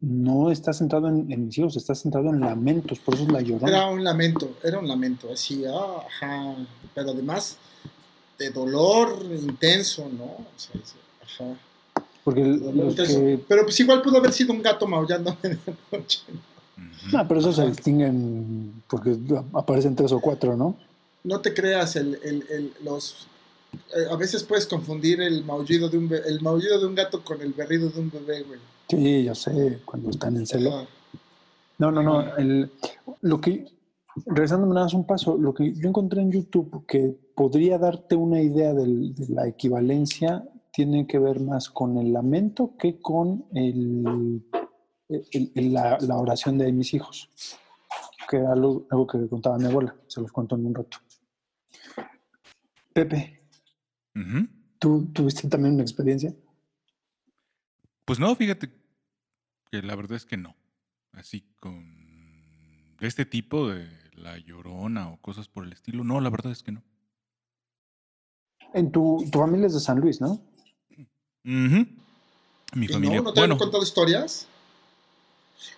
no está centrado en, en mis hijos, está centrado en lamentos, por eso es la llorona. Era un lamento, era un lamento, así, ah, ajá, pero además de dolor intenso, ¿no? O sea, es- ajá. Porque el- dolor los intenso. que Pero pues igual pudo haber sido un gato maullando en la noche. No, pero eso se distinguen porque aparecen tres o cuatro, ¿no? No te creas, el, el- el- los, eh, a veces puedes confundir el maullido, de un el maullido de un gato con el berrido de un bebé, güey. Sí, yo sé, cuando están en celo. Ajá. No, no, no. el- lo que, regresándome nada más un paso, lo que yo encontré en YouTube que podría darte una idea del- de la equivalencia tiene que ver más con el lamento que con el, el- el- la, la oración de mis hijos, que era algo, algo que contaba mi abuela. Se los cuento en un rato. Pepe. ¿tú tuviste también una experiencia? Pues no, fíjate que la verdad es que no. Así con de este tipo de la llorona o cosas por el estilo, no, la verdad es que no. En tu, tu familia es de San Luis, ¿no? Ujú. Mi ¿Y familia, no? ¿No te bueno, han contado historias?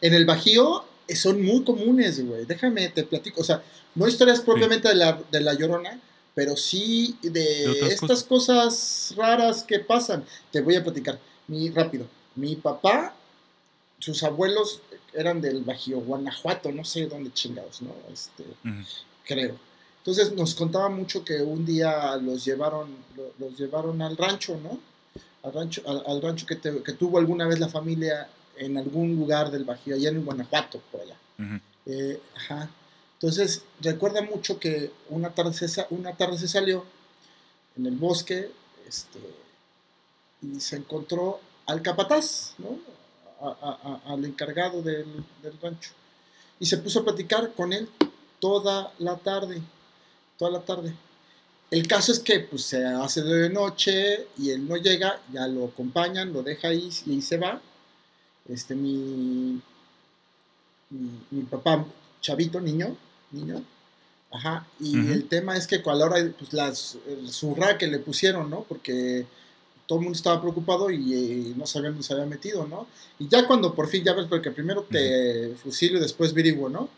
En el Bajío eh, son muy comunes, güey. Déjame, te platico. O sea, no historias propiamente de, la, de la Llorona, pero sí de, estas cosas. raras que pasan. Te voy a platicar, mi, rápido. Mi papá, sus abuelos eran del Bajío, Guanajuato, no sé dónde chingados, ¿no? Este, creo. Entonces nos contaba mucho que un día los llevaron, lo- los llevaron al rancho, ¿no? Al rancho, al, al rancho que, te- que tuvo alguna vez la familia en algún lugar del Bajío, allá en Guanajuato, por allá. Eh, ajá. Entonces, recuerda mucho que una tarde, se, una tarde se salió en el bosque este, y se encontró al capataz, ¿no? Al encargado del, rancho. Y se puso a platicar con él toda la tarde, toda la tarde. El caso es que pues, se hace de noche y él no llega, ya lo acompañan, lo deja ahí y se va. Este, mi, mi papá, chavito, niño, niño, ajá, y el tema es que a la hora, pues las, el zurra que le pusieron, ¿no? Porque todo el mundo estaba preocupado y eh, no sabían dónde se había metido, ¿no? Y ya cuando por fin, ya ves, porque primero te fusilio y después viriguo, ¿no?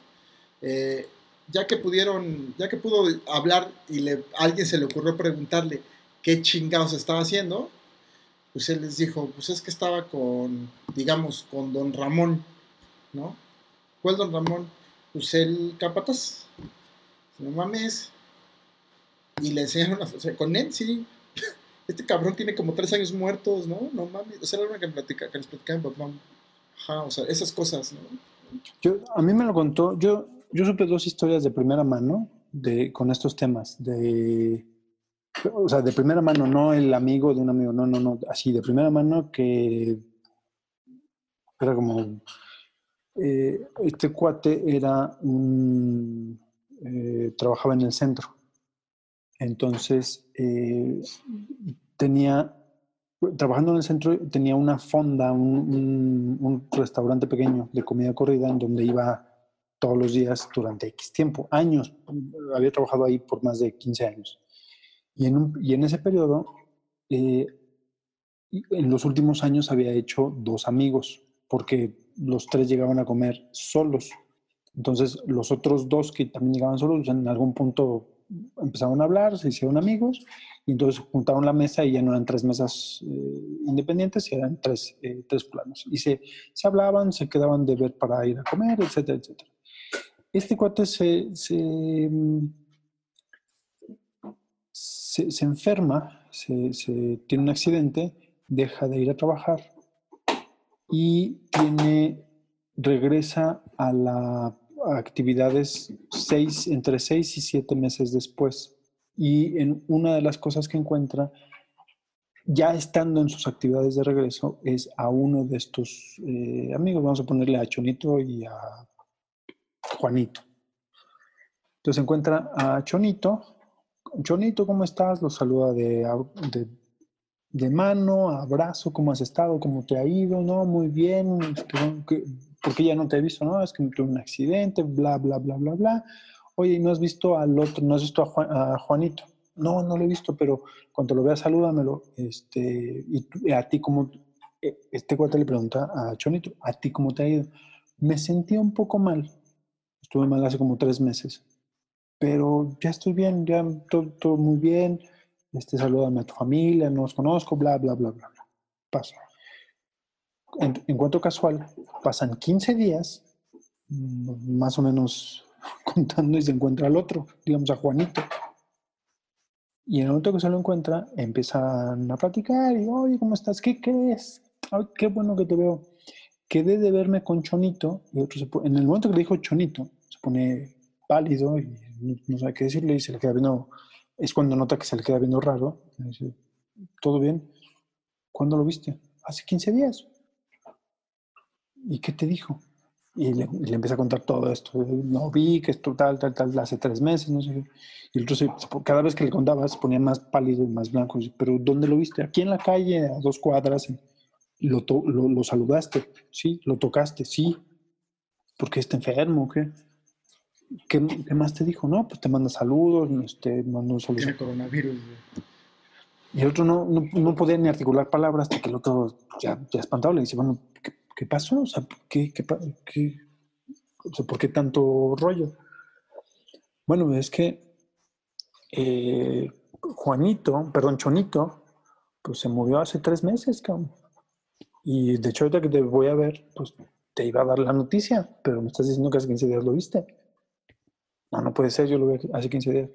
Eh, ya que pudieron, ya que pudo hablar y le, a alguien se le ocurrió preguntarle qué chingados estaba haciendo, pues él les dijo, pues es que estaba con, digamos, con don Ramón, ¿no? ¿Cuál don Ramón? Pues el capataz. No mames. Y le enseñaron, a, o sea, con él, sí. Este cabrón tiene como tres años muertos, ¿no? No mames. O sea, era una que, platica, que les platicaba mi papá. O sea, esas cosas, ¿no? Yo, a mí me lo contó, yo, yo supe dos historias de primera mano de, con estos temas, de, o sea, de primera mano, no el amigo de un amigo, no, no, no, así, de primera mano que era como, eh, este cuate era un, eh, trabajaba en el centro, entonces eh, tenía, trabajando en el centro, tenía una fonda, un, un- restaurante pequeño de comida corrida en donde iba todos los días durante X tiempo, años. Había trabajado ahí por más de 15 años. Y en, y en ese periodo, en los últimos años había hecho dos amigos, porque los tres llegaban a comer solos. Entonces, los otros dos que también llegaban solos, en algún punto empezaron a hablar, se hicieron amigos, y entonces juntaron la mesa y ya no eran tres mesas eh, independientes, eran tres, eh, tres planos. Y se, se hablaban, se quedaban de ver para ir a comer, etcétera, etcétera. Este cuate se, se, se, se enferma, se tiene un accidente, deja de ir a trabajar y tiene, regresa a la a actividades seis, entre seis y siete meses después. Y en una de las cosas que encuentra, ya estando en sus actividades de regreso, es a uno de estos eh, amigos, vamos a ponerle a Chonito y a Juanito. Entonces encuentra a Chonito. Chonito, ¿cómo estás? Lo saluda de, de mano, abrazo, ¿cómo has estado? ¿Cómo te ha ido? No, muy bien. Este, ¿Por qué ya no te he visto? No, es que tuve un accidente, bla, bla, bla, bla, bla. Oye, ¿no has visto al otro? ¿No has visto a, Juan, a Juanito? No, no lo he visto, pero cuando lo veas, salúdamelo. Este, y a ti, ¿cómo? Este cuate le pregunta a Chonito, ¿a ti cómo te ha ido? Me sentía un poco mal. Estuve mal hace como tres meses. Pero ya estoy bien, ya todo muy bien. Este, salúdame a tu familia, no os conozco, bla, bla, bla, bla, bla. Paso. En, encuentro casual, pasan 15 días, más o menos contando, y se encuentra al otro, digamos a Juanito. Y en el momento que se lo encuentra, empiezan a platicar y, oye, ¿cómo estás? ¿Qué crees? Ay, qué bueno que te veo. Quedé de verme con Chonito y otro se pone, en el momento que le dijo Chonito, se pone pálido y no, no sabe qué decirle y se le queda viendo, es cuando nota que se le queda viendo raro. ¿todo bien? ¿Cuándo lo viste? Hace 15 días. ¿Y qué te dijo? Y le, y empieza a contar todo esto. No vi que esto tal, tal, tal, hace tres meses, no sé. Y el otro se, cada vez que le contaba se ponía más pálido y más blanco. Pero ¿dónde lo viste? Aquí en la calle, a dos cuadras. Lo, to, lo, lo saludaste, sí, lo tocaste, sí. ¿Por qué está enfermo? ¿Qué? ¿Qué, ¿Qué, más te dijo? No, pues te manda saludos, te manda un saludo. Tiene coronavirus. Y el otro no, no, no, podía ni articular palabras hasta que el otro ya, ya espantado le dice, bueno, ¿qué, qué pasó? O sea, ¿qué, qué, qué, o sea, ¿por qué tanto rollo? Bueno, es que eh, Juanito, perdón, Chonito, pues se murió hace tres meses, cabrón. Y de hecho, ahorita que te voy a ver, pues te iba a dar la noticia, pero me estás diciendo que hace 15 días lo viste. No, no puede ser, yo lo vi hace 15 días.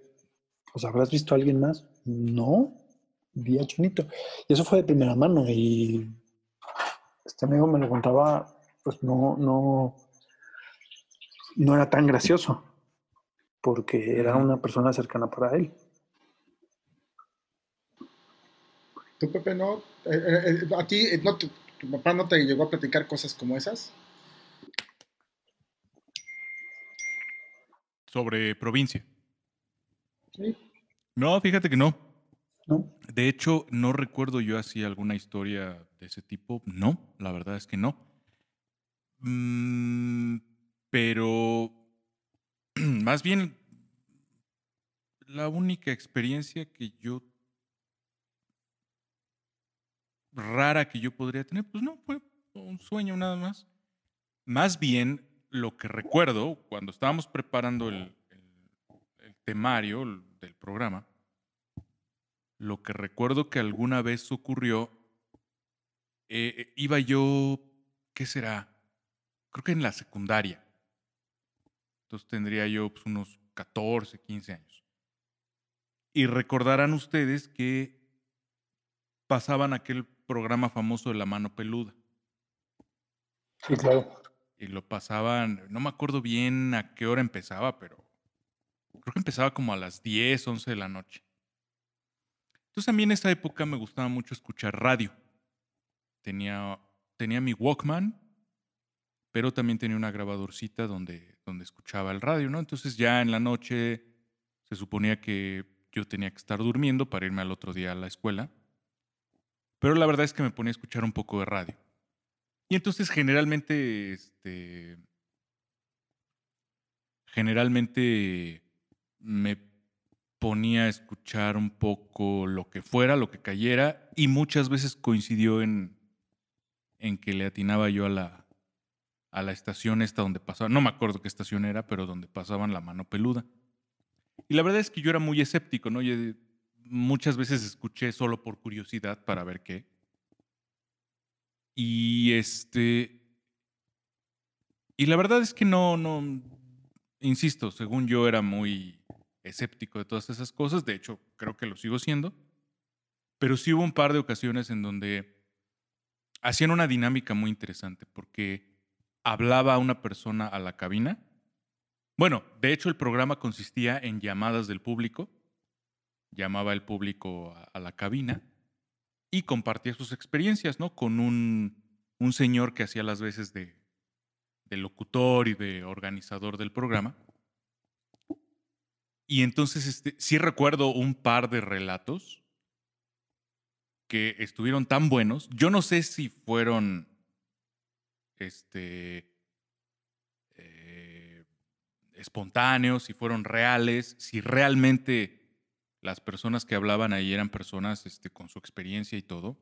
Pues habrás visto a alguien más. No, vi a Chonito. Y eso fue de primera mano. Y este amigo me lo contaba, pues no, no, no era tan gracioso, porque era una persona cercana para él. ¿Tú, Pepe, no? Eh, eh, eh, ¿A ti no, tu, tu papá no te llegó a platicar cosas como esas? Sobre provincia. Sí. No, fíjate que no. ¿No? De hecho, no recuerdo yo así alguna historia de ese tipo. No, la verdad es que no. Mm, pero más bien, la única experiencia que yo rara que yo podría tener, pues no, fue un sueño nada más. Más bien, lo que recuerdo cuando estábamos preparando el, temario el- del programa, lo que recuerdo que alguna vez ocurrió, eh, eh, iba yo, ¿qué será? Creo que en la secundaria. Entonces tendría yo pues, unos 14, 15 años. Y recordarán ustedes que pasaban aquel programa famoso de la mano peluda. Sí, claro. Y lo pasaban, no me acuerdo bien a qué hora empezaba, pero creo que empezaba como a las 10, 11 de la noche. Entonces a mí en esa época me gustaba mucho escuchar radio. Tenía, tenía mi Walkman, pero también tenía una grabadorcita donde, donde escuchaba el radio, ¿no? Entonces ya en la noche se suponía que yo tenía que estar durmiendo para irme al otro día a la escuela. Pero la verdad es que me ponía a escuchar un poco de radio. Y entonces generalmente, este, generalmente me ponía a escuchar un poco lo que fuera, lo que cayera, y muchas veces coincidió en, en que le atinaba yo a la, a la estación esta donde pasaba, no me acuerdo qué estación era, pero donde pasaban la mano peluda. Y la verdad es que yo era muy escéptico, ¿no? Muchas veces escuché solo por curiosidad para ver qué. Y este. Y la verdad es que no, no. Insisto, según yo era muy escéptico de todas esas cosas. De hecho, creo que lo sigo siendo. Pero sí hubo un par de ocasiones en donde hacían una dinámica muy interesante porque hablaba una persona a la cabina. Bueno, de hecho, el programa consistía en llamadas del público. Llamaba el público a, a la cabina y compartía sus experiencias, ¿no? Con un, un señor que hacía las veces de, de locutor y de organizador del programa. Y entonces este, sí recuerdo un par de relatos que estuvieron tan buenos. Yo no sé si fueron este, eh, espontáneos, si fueron reales, si realmente las personas que hablaban ahí eran personas este, con su experiencia y todo,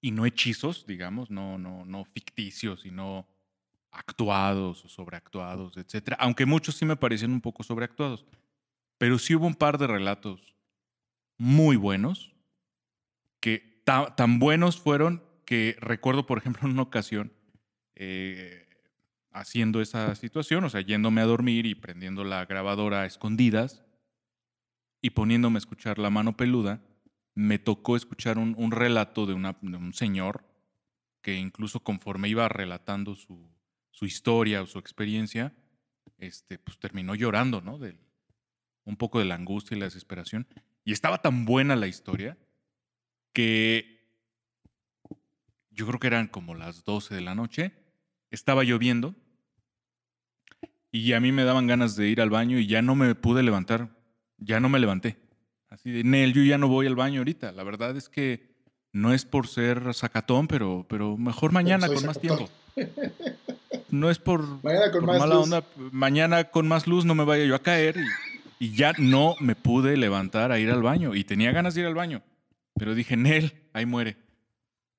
y no hechizos, digamos, no, no, no ficticios, sino actuados o sobreactuados, etc. Aunque muchos sí me parecían un poco sobreactuados. Pero sí hubo un par de relatos muy buenos, que ta- tan buenos fueron que recuerdo, por ejemplo, en una ocasión, eh, haciendo esa situación, o sea, yéndome a dormir y prendiendo la grabadora a escondidas y poniéndome a escuchar La mano peluda, me tocó escuchar un, un relato de, un señor que incluso conforme iba relatando su, su historia o su experiencia, este, pues terminó llorando, ¿no? Un poco de la angustia y la desesperación. Y estaba tan buena la historia que yo creo que eran como las 12 de la noche, estaba lloviendo y a mí me daban ganas de ir al baño y ya no me pude levantar, ya no me levanté. Así de, Nel, yo ya no voy al baño ahorita. La verdad es que no es por ser sacatón, pero, pero mejor mañana con más tiempo. No es por, Mañana con por más mala luz. onda. Mañana con más luz no me vaya yo a caer. Y, y ya no me pude levantar a ir al baño. Y tenía ganas de ir al baño. Pero dije, Nel, ahí muere.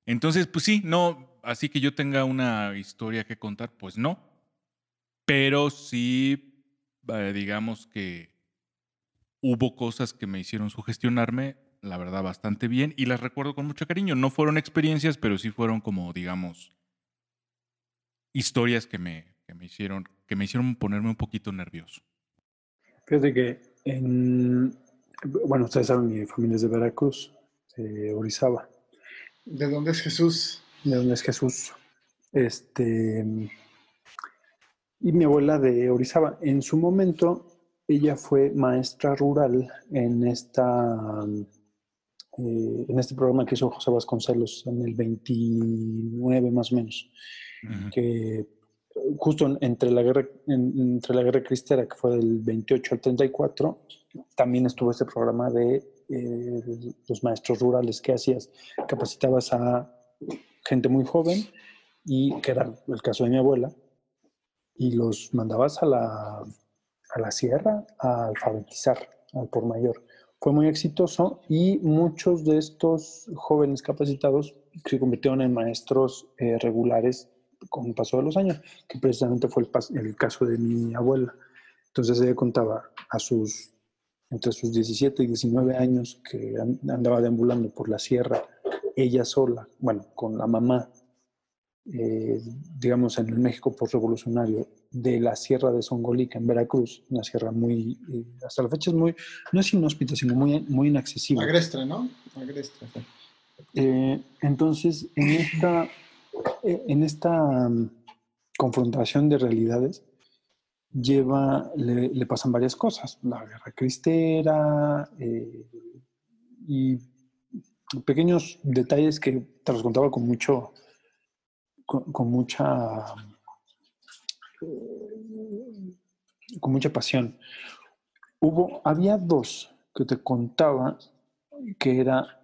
Entonces, pues sí, no, así que yo tenga una historia que contar, pues no. Pero sí, eh, digamos que hubo cosas que me hicieron sugestionarme, la verdad, bastante bien y las recuerdo con mucho cariño. No fueron experiencias, pero sí fueron como, digamos, historias que me, que me, hicieron, que me hicieron ponerme un poquito nervioso. Fíjate que en, bueno, ustedes saben, mi familia es de Veracruz, de Orizaba. ¿De dónde es Jesús? ¿De dónde es Jesús? Este, y mi abuela de Orizaba. En su momento, ella fue maestra rural en esta eh, en este programa que hizo José Vasconcelos en el 29 más o menos, que justo entre la guerra entre la guerra cristera que fue del 28 al 34 también estuvo este programa de eh, los maestros rurales que hacías capacitabas a gente muy joven y que era el caso de mi abuela y los mandabas a la a la sierra a alfabetizar al por mayor fue muy exitoso y muchos de estos jóvenes capacitados se convirtieron en maestros eh, regulares con el paso de los años, que precisamente fue el, caso de mi abuela. Entonces ella contaba a sus, entre sus 17 y 19 años que andaba deambulando por la sierra, ella sola, bueno, con la mamá, eh, digamos, en el México postrevolucionario, de la Sierra de Songolica en Veracruz, una sierra muy, eh, hasta la fecha es muy, no es inhóspita, sino muy, muy inaccesible. Agrestre, ¿no? Agrestre. Eh, entonces, en esta, eh, en esta um, confrontación de realidades, lleva, le, le, pasan varias cosas, la guerra cristera eh, y pequeños detalles que te los contaba con mucho, con, con mucha con mucha pasión. Hubo, había dos que te contaba que era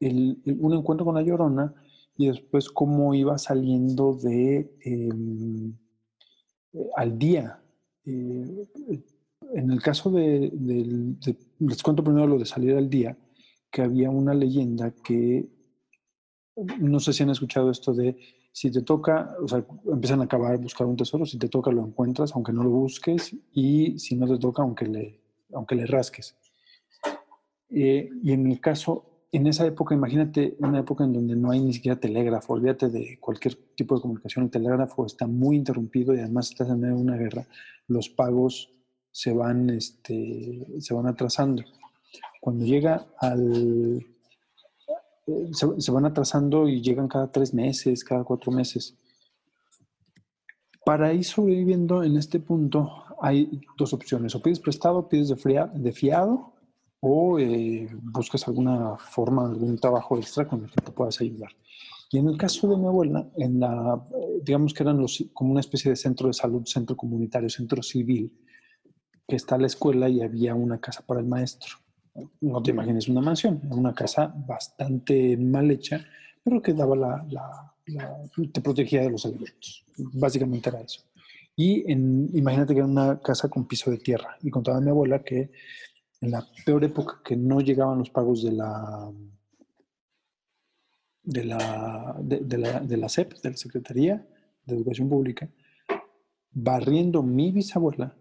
el, un encuentro con la llorona y después cómo iba saliendo de eh, al día. Eh, en el caso de, de, les cuento primero lo de salir al día, que había una leyenda que, no sé si han escuchado esto de si te toca, o sea, empiezan a acabar buscar un tesoro, si te toca lo encuentras, aunque no lo busques, y si no te toca, aunque le, aunque le rasques. Eh, y en el caso, en esa época, imagínate una época en donde no hay ni siquiera telégrafo, olvídate de cualquier tipo de comunicación, el telégrafo está muy interrumpido y además estás en medio de una guerra, los pagos se van, este, se van atrasando. Cuando llega al, se, se, van atrasando y llegan cada tres meses, cada cuatro meses. Para ir sobreviviendo en este punto hay dos opciones, o pides prestado, pides de, fiado, o eh, buscas alguna forma, algún trabajo extra con el que te puedas ayudar. Y en el caso de mi abuela, en la, digamos que eran los, como una especie de centro de salud, centro comunitario, centro civil, que está la escuela y había una casa para el maestro no te imagines una mansión, una casa bastante mal hecha, pero que daba la, la, la te protegía de los elementos. Básicamente era eso. Y imagínate que era una casa con piso de tierra. Y contaba mi abuela que en la peor época que no llegaban los pagos de la de la, de, de la, de la SEP, de la Secretaría de Educación Pública, barriendo mi bisabuela,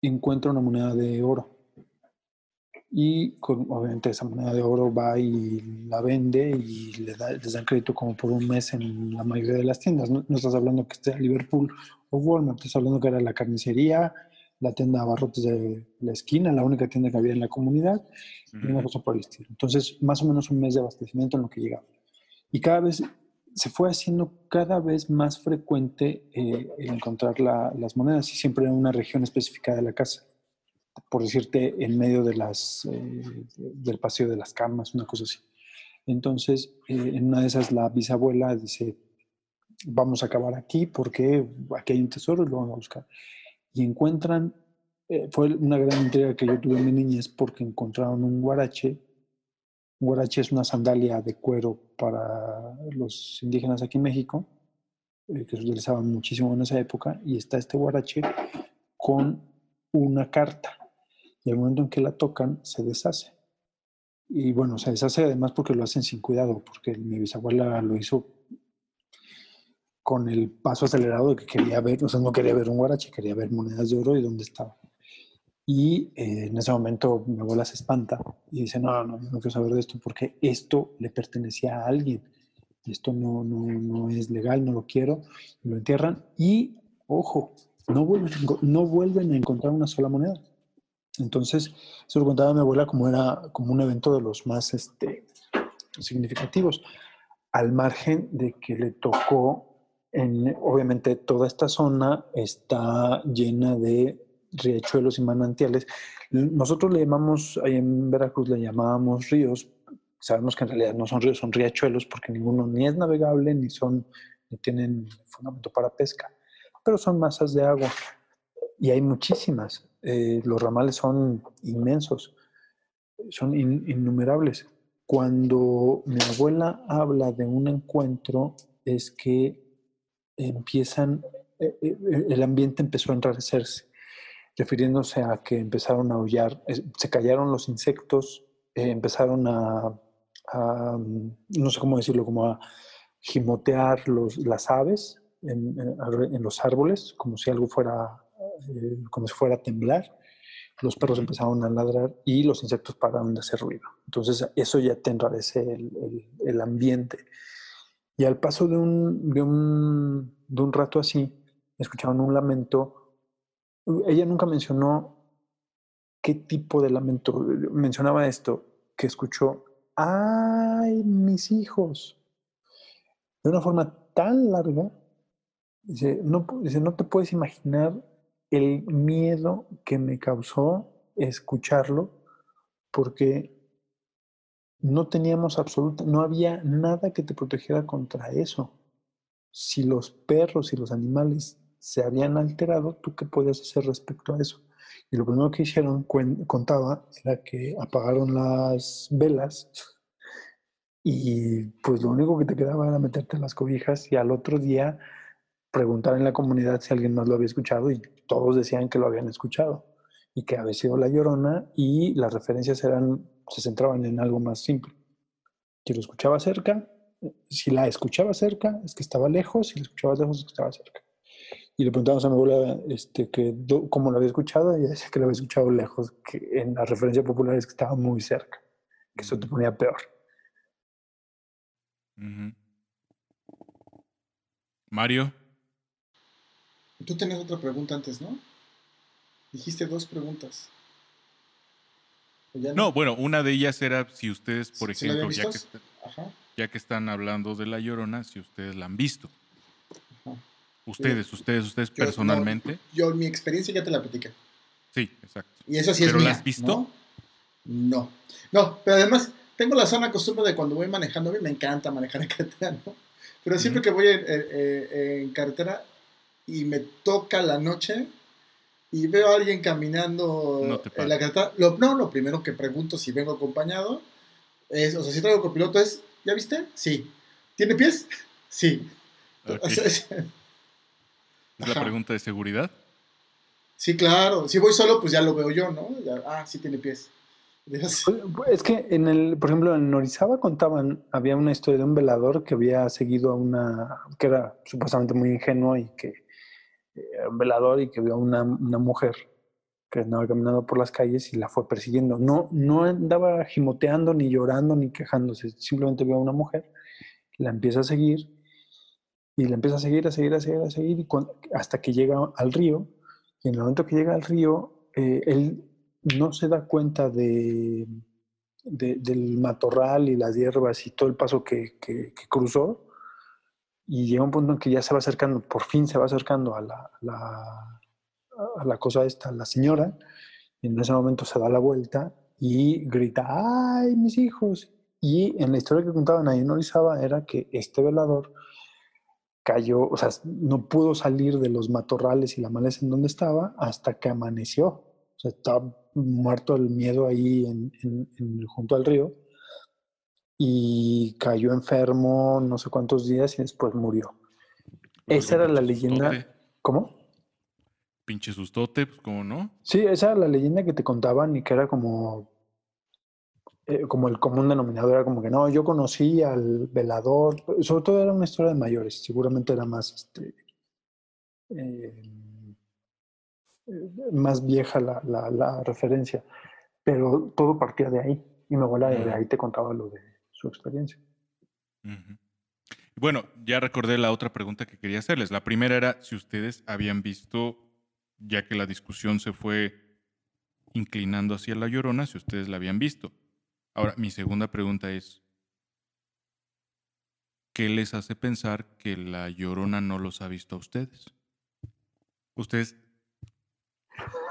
encuentra una moneda de oro y con, obviamente esa moneda de oro va y la vende y le da, les dan crédito como por un mes en la mayoría de las tiendas. No, no estás hablando que esté a Liverpool o Walmart, estás hablando que era la carnicería, la tienda de abarrotes de la esquina, la única tienda que había en la comunidad, uh -huh. y una cosa por el estilo. Entonces, más o menos un mes de abastecimiento en lo que llegaba. Y cada vez se fue haciendo cada vez más frecuente eh, encontrar la, las monedas y siempre en una región específica de la casa por decirte, en medio de las, eh, del paseo de las camas, una cosa así. Entonces, eh, en una de esas, la bisabuela dice, vamos a acabar aquí porque aquí hay un tesoro y lo vamos a buscar. Y encuentran, eh, fue una gran intriga que yo tuve en mi niñez porque encontraron un guarache. Un guarache es una sandalia de cuero para los indígenas aquí en México, que se utilizaban muchísimo en esa época, y está este guarache con una carta y al momento en que la tocan se deshace. Y bueno, se deshace además porque lo hacen sin cuidado, porque mi bisabuela lo hizo con el paso acelerado de que quería ver, o sea, no quería ver un guarache, quería ver monedas de oro y dónde estaba. Y eh, en ese momento mi abuela se espanta y dice, no, no, no, no quiero saber de esto porque esto le pertenecía a alguien. Esto no, no, no es legal, no lo quiero. Lo entierran y, ojo, no vuelven, no vuelven a encontrar una sola moneda. Entonces, eso lo contaba mi abuela como era como un evento de los más este, significativos, al margen de que le tocó, en, obviamente toda esta zona está llena de riachuelos y manantiales. Nosotros le llamamos, ahí en Veracruz le llamábamos ríos, sabemos que en realidad no son ríos, son riachuelos porque ninguno ni es navegable ni son ni tienen fundamento para pesca, pero son masas de agua y hay muchísimas. Eh, los ramales son inmensos, son in- innumerables. Cuando mi abuela habla de un encuentro es que empiezan, eh, eh, el ambiente empezó a enrarecerse, refiriéndose a que empezaron a aullar, se callaron los insectos, empezaron a, no sé cómo decirlo, como a gimotear los, las aves en, en los árboles, como si algo fuera, eh, como si fuera a temblar. Los perros empezaron a ladrar y los insectos pararon de hacer ruido. Entonces eso ya te enrarece el, el- el ambiente. Y al paso de un, de un, de un rato así, escucharon un lamento. Ella nunca mencionó qué tipo de lamento. Mencionaba esto, que escuchó, ¡ay, mis hijos! De una forma tan larga, dice, no, dice, no te puedes imaginar el miedo que me causó escucharlo, porque no teníamos absoluta, no había nada que te protegiera contra eso. Si los perros y los animales se habían alterado, ¿tú qué podías hacer respecto a eso? Y lo primero que hicieron, contaba, era que apagaron las velas y pues lo único que te quedaba era meterte en las cobijas y al otro día preguntar en la comunidad si alguien más lo había escuchado y todos decían que lo habían escuchado y que había sido la llorona y las referencias eran, se centraban en algo más simple. Si lo escuchaba cerca, si la escuchaba cerca es que estaba lejos, si la escuchaba lejos es que estaba cerca. Y le preguntamos a mi abuela este, que, do- cómo lo había escuchado y ella decía que lo había escuchado lejos, que en la referencia popular es que estaba muy cerca, que eso te ponía peor. Mario, Tú tenías otra pregunta antes, ¿no? Dijiste dos preguntas. ¿O ya no, bueno, una de ellas era si ustedes, por ¿Sí la ejemplo, ya que, visto? está- Ajá. ya que están hablando de La Llorona, si ustedes la han visto. Ajá. Ustedes, ustedes, ustedes Yo- no, personalmente. yo, mi experiencia ya te la platiqué. Sí, exacto. Y eso sí ¿Pero es la mía, has visto? ¿no? No. No, pero además tengo la sana costumbre de cuando voy manejando, a mí me encanta manejar en carretera, ¿no? Pero siempre que voy en, en- en- en carretera y me toca la noche y veo a alguien caminando No en la carretera, lo, no, lo primero que pregunto si vengo acompañado es, o sea, si traigo copiloto es, ¿ya viste? Sí. ¿Tiene pies? Sí. Es- la pregunta de seguridad. sí, claro. Si voy solo, pues ya lo veo yo, ¿no? Ya, ah, sí tiene pies. Pues, Es que en el, por ejemplo, en Orizaba contaban, había una historia de un velador que había seguido a una, que era supuestamente muy ingenuo y que un velador y que vio a una, una mujer que andaba caminando por las calles y la fue persiguiendo. No, no andaba gimoteando, ni llorando, ni quejándose, simplemente vio a una mujer, la empieza a seguir y la empieza a seguir, a seguir, a seguir, a seguir y cuan- hasta que llega al río. Y en el momento que llega al río, eh, él no se da cuenta de, de- del matorral y las hierbas y todo el paso que- que cruzó. Y llega un punto en que ya se va acercando, por fin se va acercando a la, cosa esta, a la señora. Y en ese momento se da la vuelta y grita, ¡ay, mis hijos! Y en la historia que contaban ahí en Orizaba era que este velador cayó, o sea, no pudo salir de los matorrales y la maleza en donde estaba hasta que amaneció. O sea, estaba muerto el miedo ahí junto al río y cayó enfermo no sé cuántos días y después murió. Esa era la leyenda. Sustote, ¿Cómo? pinche sustote, pues cómo no. Sí, esa era la leyenda que te contaban y que era como, eh, como el común denominador, era como que no, yo conocí al velador, sobre todo era una historia de mayores, seguramente era más, este, eh, más vieja la, la, la referencia, pero todo partía de ahí. Y mi abuela de ahí te contaba lo de su experiencia. Bueno, ya recordé la otra pregunta que quería hacerles. La primera era si ustedes habían visto, ya que la discusión se fue inclinando hacia la llorona, si ustedes la habían visto. Ahora, mi segunda pregunta es, ¿qué les hace pensar que la llorona no los ha visto a ustedes? ¿Ustedes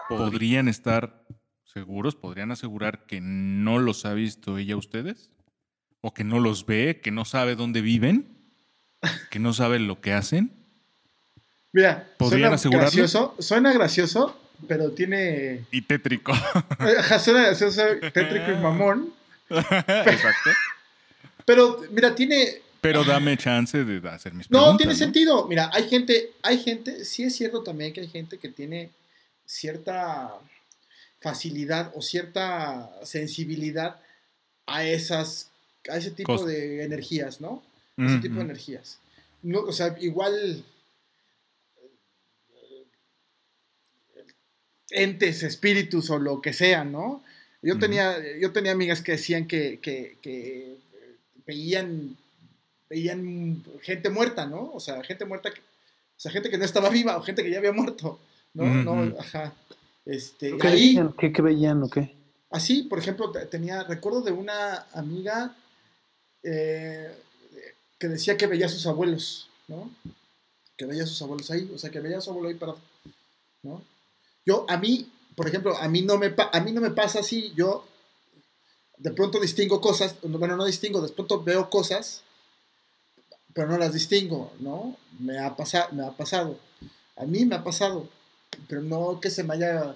podrían estar seguros, podrían asegurar que no los ha visto ella a ustedes? ¿O que no los ve, que no sabe dónde viven? ¿Que no sabe lo que hacen? Mira, ¿Podrían suena gracioso, suena gracioso, pero tiene... Y tétrico. Ajá, suena gracioso, tétrico y mamón. Exacto. Pero, mira, tiene... Pero dame chance de hacer mis No, preguntas. tiene sentido. Mira, hay gente, hay gente, sí es cierto también que hay gente que tiene cierta facilidad o cierta sensibilidad a esas, a ese tipo de energías, ¿no? Ese tipo de energías. No, o sea, igual eh, entes, espíritus o lo que sea, ¿no? Yo tenía, yo tenía amigas que decían que, que, que, veían, veían gente muerta, ¿no? O sea, gente muerta, que- o sea, gente que no estaba viva o gente que ya había muerto, ¿no? No ajá. Este, ¿Qué, ahí, veían? ¿Qué, qué veían o qué? Así, por ejemplo, te- tenía, recuerdo de una amiga eh, que decía que veía a sus abuelos, ¿no? Que veía a sus abuelos ahí, o sea, que veía a su abuelo ahí parado, ¿no? Yo, a mí, por ejemplo, a mí no me, a mí no me pasa así, yo de pronto distingo cosas, bueno, no distingo, de pronto veo cosas, pero no las distingo, ¿no? Me ha, pasa, me ha pasado, a mí me ha pasado, pero no que se me haya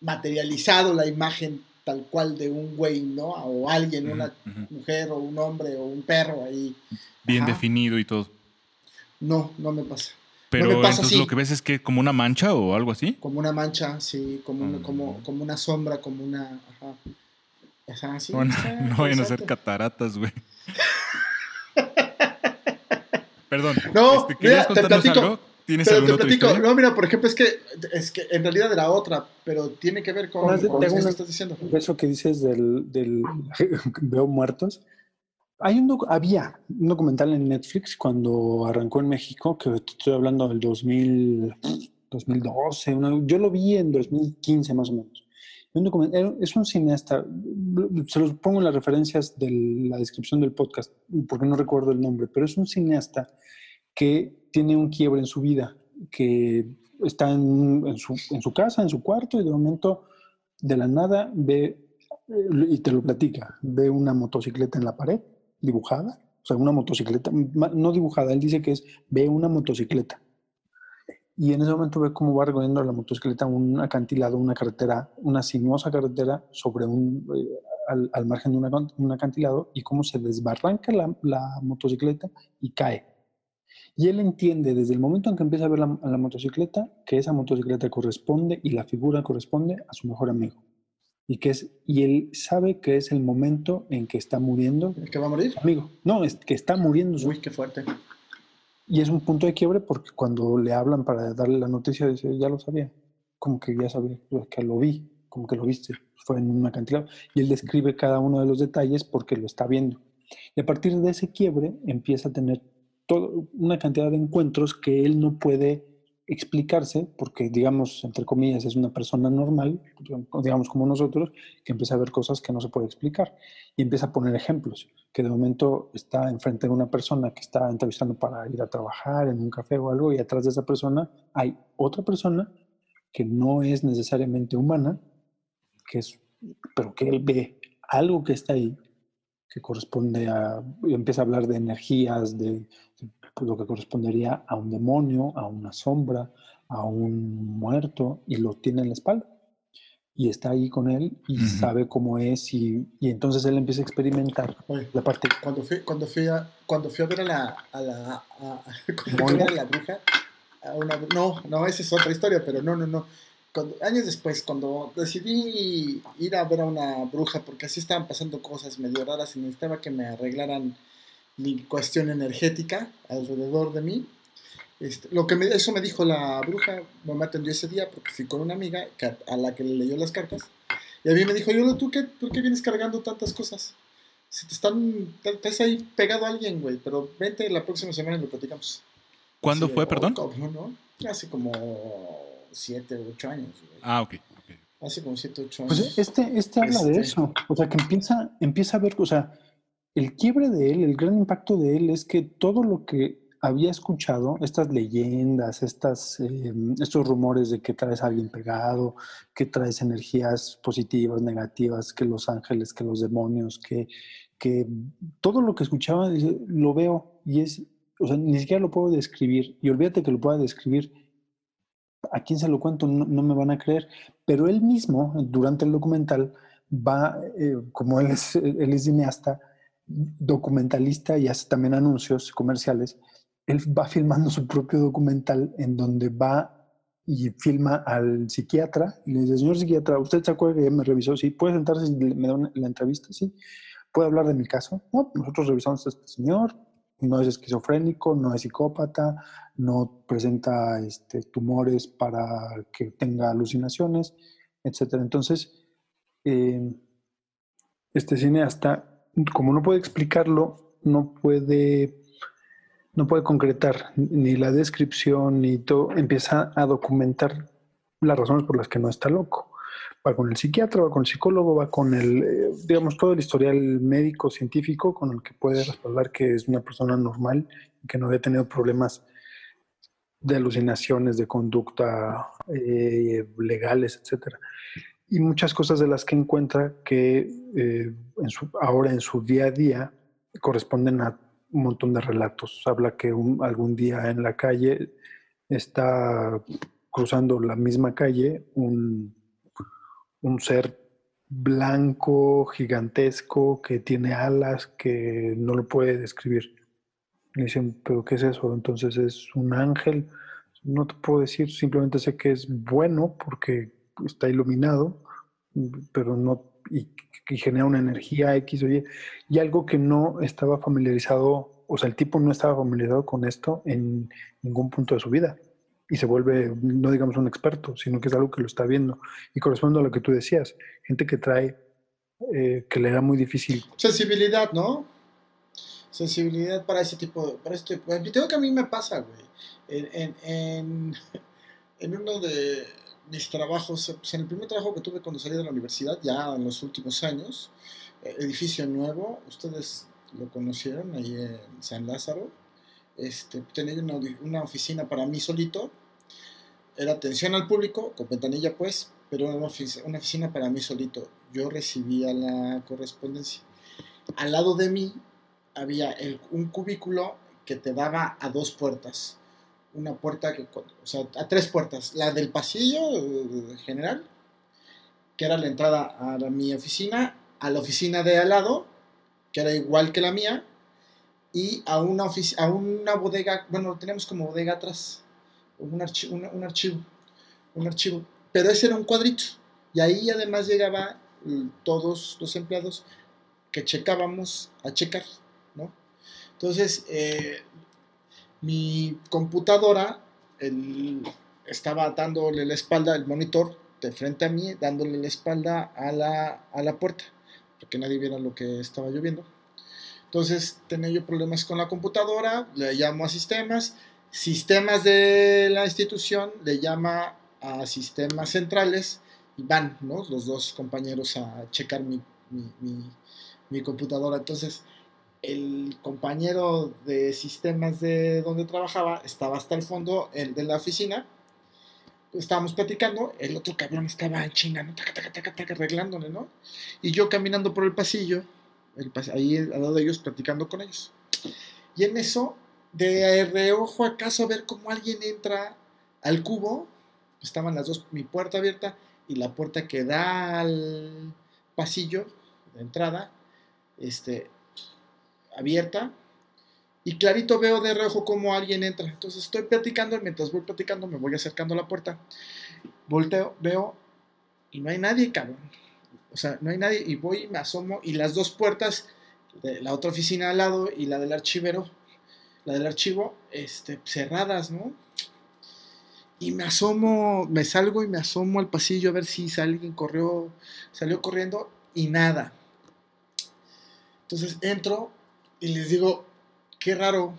materializado la imagen tal cual de un güey, ¿no? O alguien, una mujer o un hombre o un perro ahí. Bien Ajá. definido y todo. No, no me pasa. Pero me pasa entonces así. lo que ves es que como una mancha o algo así. Como una mancha, sí, como, una- Mm. como, como una sombra, como una... Ajá, ajá sí. no, vayan a ser exacto. cataratas, güey. Perdón. No, este, ¿querías mira, te platico. algo? ¿Tienes Pero te platico, historia? no, mira, por ejemplo, es que, es que en realidad era otra, pero tiene que ver con, de- con eso que una- estás diciendo. Eso que dices del, del veo muertos. Hay un había un documental en Netflix cuando arrancó en México, que estoy hablando del 2000, 2012, una- yo lo vi en 2015 más o menos. Un documental, es un cineasta, se los pongo en las referencias de la descripción del podcast, porque no recuerdo el nombre, pero es un cineasta que tiene un quiebre en su vida, que está en, su, casa, en su cuarto, y de momento, de la nada, ve, eh, y te lo platica, ve una motocicleta en la pared, dibujada, o sea, una motocicleta, no dibujada, él dice que es, ve una motocicleta. Y en ese momento ve cómo va recorriendo la motocicleta un acantilado, una carretera, una sinuosa carretera sobre un, eh, al, margen de un acantilado y cómo se desbarranca la motocicleta y cae. Y él entiende desde el momento en que empieza a ver la, motocicleta que esa motocicleta corresponde y la figura corresponde a su mejor amigo. Y, que es, y él sabe que es el momento en que está muriendo ¿El que va a morir? amigo. No, es que está muriendo su Uy, qué fuerte. y es un punto de quiebre porque cuando le hablan para darle la noticia, dice, ya lo sabía. Como que ya sabía, que lo vi, como que lo viste. Fue en un acantilado. Y él describe cada uno de los detalles porque lo está viendo. Y a partir de ese quiebre empieza a tener todo, una cantidad de encuentros que él no puede explicarse porque, digamos, entre comillas, es una persona normal, digamos como nosotros, que empieza a ver cosas que no se puede explicar. Y empieza a poner ejemplos que de momento está enfrente de una persona que está entrevistando para ir a trabajar en un café o algo y atrás de esa persona hay otra persona que no es necesariamente humana, que es, pero que él ve algo que está ahí que corresponde a, empieza a hablar de energías, de, pues, lo que correspondería a un demonio, a una sombra, a un muerto, y lo tiene en la espalda. Y está ahí con él y Ujú. sabe cómo es, y, y entonces él empieza a experimentar Oye, la parte cuando fui, cuando fui a, cuando fui a ver a la, a la, a- a- a la bruja, a una, no, no, esa es otra historia, pero no, no, no. Cuando, años después, cuando decidí ir a ver a una bruja, porque así estaban pasando cosas medio raras y necesitaba que me arreglaran mi cuestión energética alrededor de mí, Este, lo que me- eso me dijo la bruja, me atendió ese día porque fui con una amiga que- a la que le leyó las cartas. Y a mí me dijo, yo, ¿tú qué, por qué vienes cargando tantas cosas? Si te están, te- estás ahí pegado a alguien, güey, pero vente la próxima semana y lo platicamos. ¿Cuándo fue, "Oh, perdón? Hace como siete o ocho años, güey. Ah, ok. Hace como siete o ocho años. Pues este, este habla de Este. eso. O sea, que empieza, empieza a ver, o sea, el quiebre de él, el gran impacto de él es que todo lo que había escuchado, estas leyendas, estas, eh, estos rumores de que traes a alguien pegado, que traes energías positivas, negativas, que los ángeles, que los demonios, que, que todo lo que escuchaba lo veo y es, o sea, ni siquiera lo puedo describir. Y olvídate que lo pueda describir. ¿A quién se lo cuento? No, no me van a creer. Pero él mismo, durante el documental, va, eh, como él es, él es cineasta, documentalista y hace también anuncios comerciales, él va filmando su propio documental en donde va y filma al psiquiatra y le dice, señor psiquiatra, ¿usted se acuerda que ya me revisó? Sí, ¿puede sentarse y me da la entrevista? Sí. ¿Puede hablar de mi caso? No, nosotros revisamos a este señor, no es esquizofrénico, no es psicópata, no presenta este, tumores para que tenga alucinaciones, etc. Entonces, eh, este cineasta, como no puede explicarlo, no puede, no puede concretar ni la descripción ni todo, empieza a documentar las razones por las que no está loco. Va con el psiquiatra, va con el psicólogo, va con el, eh, digamos, todo el historial médico, científico, con el que puede respaldar que es una persona normal, que no había tenido problemas de alucinaciones, de conducta eh, legales, etcétera. Y muchas cosas de las que encuentra que eh, en su, ahora en su día a día corresponden a un montón de relatos. Habla que algún día en la calle está cruzando la misma calle un, un ser blanco, gigantesco, que tiene alas, que no lo puede describir. Le dicen, ¿pero qué es eso? Entonces es un ángel. No te puedo decir, simplemente sé que es bueno porque está iluminado, pero no, y, genera una energía X o Y, algo que no estaba familiarizado, o sea, el tipo no estaba familiarizado con esto en ningún punto de su vida. Y se vuelve, no digamos un experto, sino que es algo que lo está viendo. Y corresponde a lo que tú decías, gente que trae, eh, que le era muy difícil Sensibilidad, ¿no? Sensibilidad para ese tipo de... Para este, pues, tengo que a mí me pasa, güey. En, en, en uno de mis trabajos, pues, en el primer trabajo que tuve cuando salí de la universidad, ya en los últimos años, eh, edificio nuevo, ustedes lo conocieron ahí en San Lázaro, este, tenía una, una oficina para mí solito, era atención al público, con ventanilla pues, pero una oficina, una oficina para mí solito. Yo recibía la correspondencia. Al lado de mí había un cubículo que te daba a dos puertas. Una puerta que, o sea, a tres puertas. La del pasillo eh, general, que era la entrada a mi oficina, a la oficina de al lado, que era igual que la mía, y a una, a una bodega, bueno, teníamos como bodega atrás, un, archi- un, un archivo, un archivo, pero ese era un cuadrito, y ahí además llegaba mm, todos los empleados que checábamos a checar, ¿no? Entonces, eh, mi computadora estaba dándole la espalda, el monitor de frente a mí, dándole la espalda a la, a la puerta, para que nadie viera lo que estaba lloviendo. Entonces tenía yo problemas con la computadora, le llamo a sistemas, sistemas de la institución le llama a sistemas centrales y van ¿no? los dos compañeros a checar mi, mi, mi computadora. Entonces el compañero de sistemas de donde trabajaba estaba hasta el fondo el de la oficina. Estábamos platicando, el otro cabrón estaba en chinga, ¿no? taca, taca, taca, taca, arreglándole, ¿no? Y yo caminando por el pasillo, ahí al lado de ellos, platicando con ellos. Y en eso, de reojo acaso ver cómo alguien entra al cubo, estaban las dos, mi puerta abierta y la puerta que da al pasillo de entrada, este, abierta. Y clarito veo de reojo cómo alguien entra. Entonces estoy platicando y mientras voy platicando me voy acercando a la puerta. Volteo, veo y no hay nadie, cabrón. O sea, no hay nadie y voy y me asomo y las dos puertas, de la otra oficina al lado y la del archivero, la del archivo, este, cerradas, ¿no? Y me asomo, me salgo y me asomo al pasillo a ver si alguien corrió, salió corriendo y nada. Entonces entro y les digo, qué raro,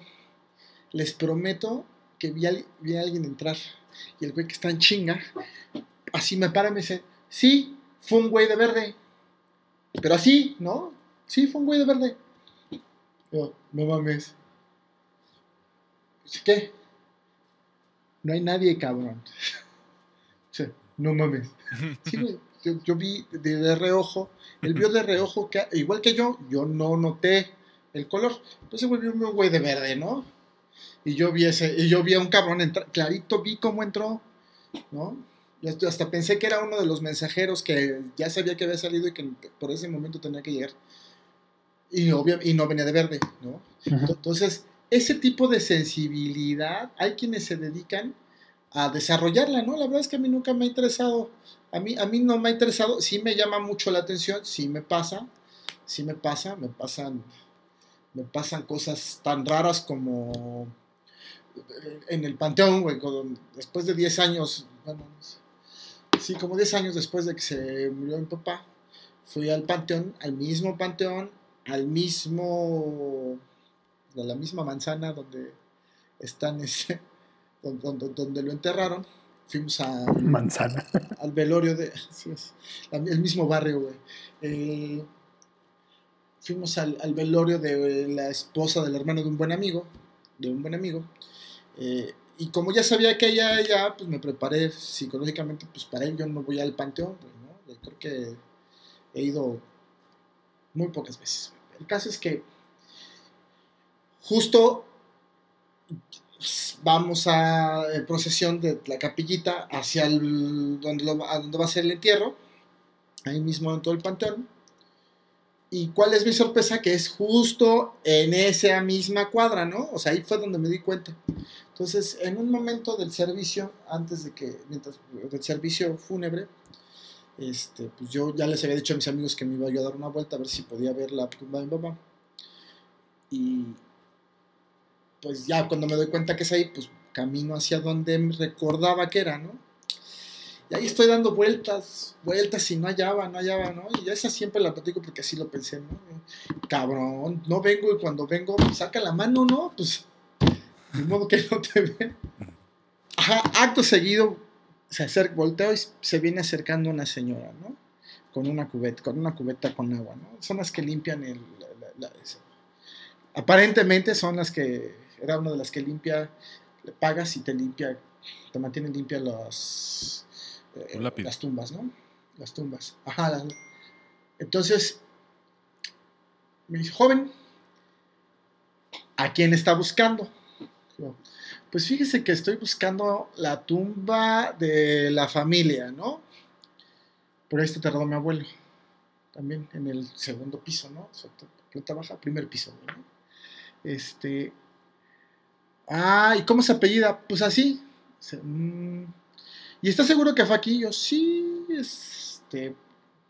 les prometo que vi a, vi a alguien entrar. Y el güey que está en chinga, así me para y me dice, sí, fue un güey de verde. Pero así, ¿no? Sí, fue un güey de verde. Yo, no mames. ¿qué? No hay nadie, cabrón. No mames. Sí, güey. Yo, yo vi de, de reojo, él vio de reojo que, igual que yo, yo no noté el color. Entonces volvió un güey de verde, ¿no? Y yo vi ese, y yo vi a un cabrón entrar, clarito vi cómo entró, ¿no? Y hasta- pensé que era uno de los mensajeros que ya sabía que había salido y que por ese momento tenía que llegar. Y, obvia- y no venía de verde, ¿no? Entonces, ese tipo de sensibilidad, hay quienes se dedican a desarrollarla, ¿no? La verdad es que a mí nunca me ha interesado, a mí, a mí no me ha interesado, sí me llama mucho la atención, sí me pasa, sí me pasa, me pasan, me pasan cosas tan raras como en el Panteón, güey, después de 10 años, bueno, sí, como 10 años después de que se murió mi papá, fui al Panteón, al mismo Panteón, al mismo, de la misma manzana donde están ese, donde, donde- donde lo enterraron. Fuimos a, Manzana. al velorio de, así es, el mismo barrio, güey. Eh, fuimos al, al velorio de la esposa del hermano de un buen amigo, de un buen amigo. eh, y como ya sabía que ella, ella, pues me preparé psicológicamente, pues para él yo no voy al panteón. Yo creo que he ido muy pocas veces. El caso es que justo vamos a procesión de la capillita hacia el, donde, lo- a donde va a ser el entierro, ahí mismo en todo el panteón. ¿Y cuál es mi sorpresa? Que es justo en esa misma cuadra, ¿no? O sea, ahí fue donde me di cuenta. Entonces, en un momento del servicio, antes de que, mientras, del servicio fúnebre, este, pues yo ya les había dicho a mis amigos que me iba yo a dar una vuelta a ver si podía ver la tumba de mi. Y pues ya cuando me doy cuenta que es ahí, pues camino hacia donde recordaba que era, ¿no? Y ahí estoy dando vueltas, vueltas y no hallaba, no hallaba, ¿no? Y esa siempre la platico porque así lo pensé, ¿no? Cabrón, no vengo y cuando vengo, pues, saca la mano, ¿no? Pues, de modo que no te ve. Ajá, acto seguido, se acerca, volteo y se viene acercando una señora, ¿no? Con una cubeta, con una cubeta con agua, ¿no? Son las que limpian el... aparentemente son las que... Era una de las que limpia, le pagas y te limpia, te mantiene limpia las... eh, las tumbas, ¿no? Las tumbas. Ajá. las- entonces, me dice, joven, ¿a quién está buscando? Pues fíjese que estoy buscando la tumba de la familia, ¿no? Por ahí está enterrado mi abuelo. También en el segundo piso, ¿no? O sea, planta baja, primer piso, ¿no? Este. Ah, ¿y cómo se apellida? Pues así. Mm, ¿Y está seguro que fue aquí? Yo, sí, este.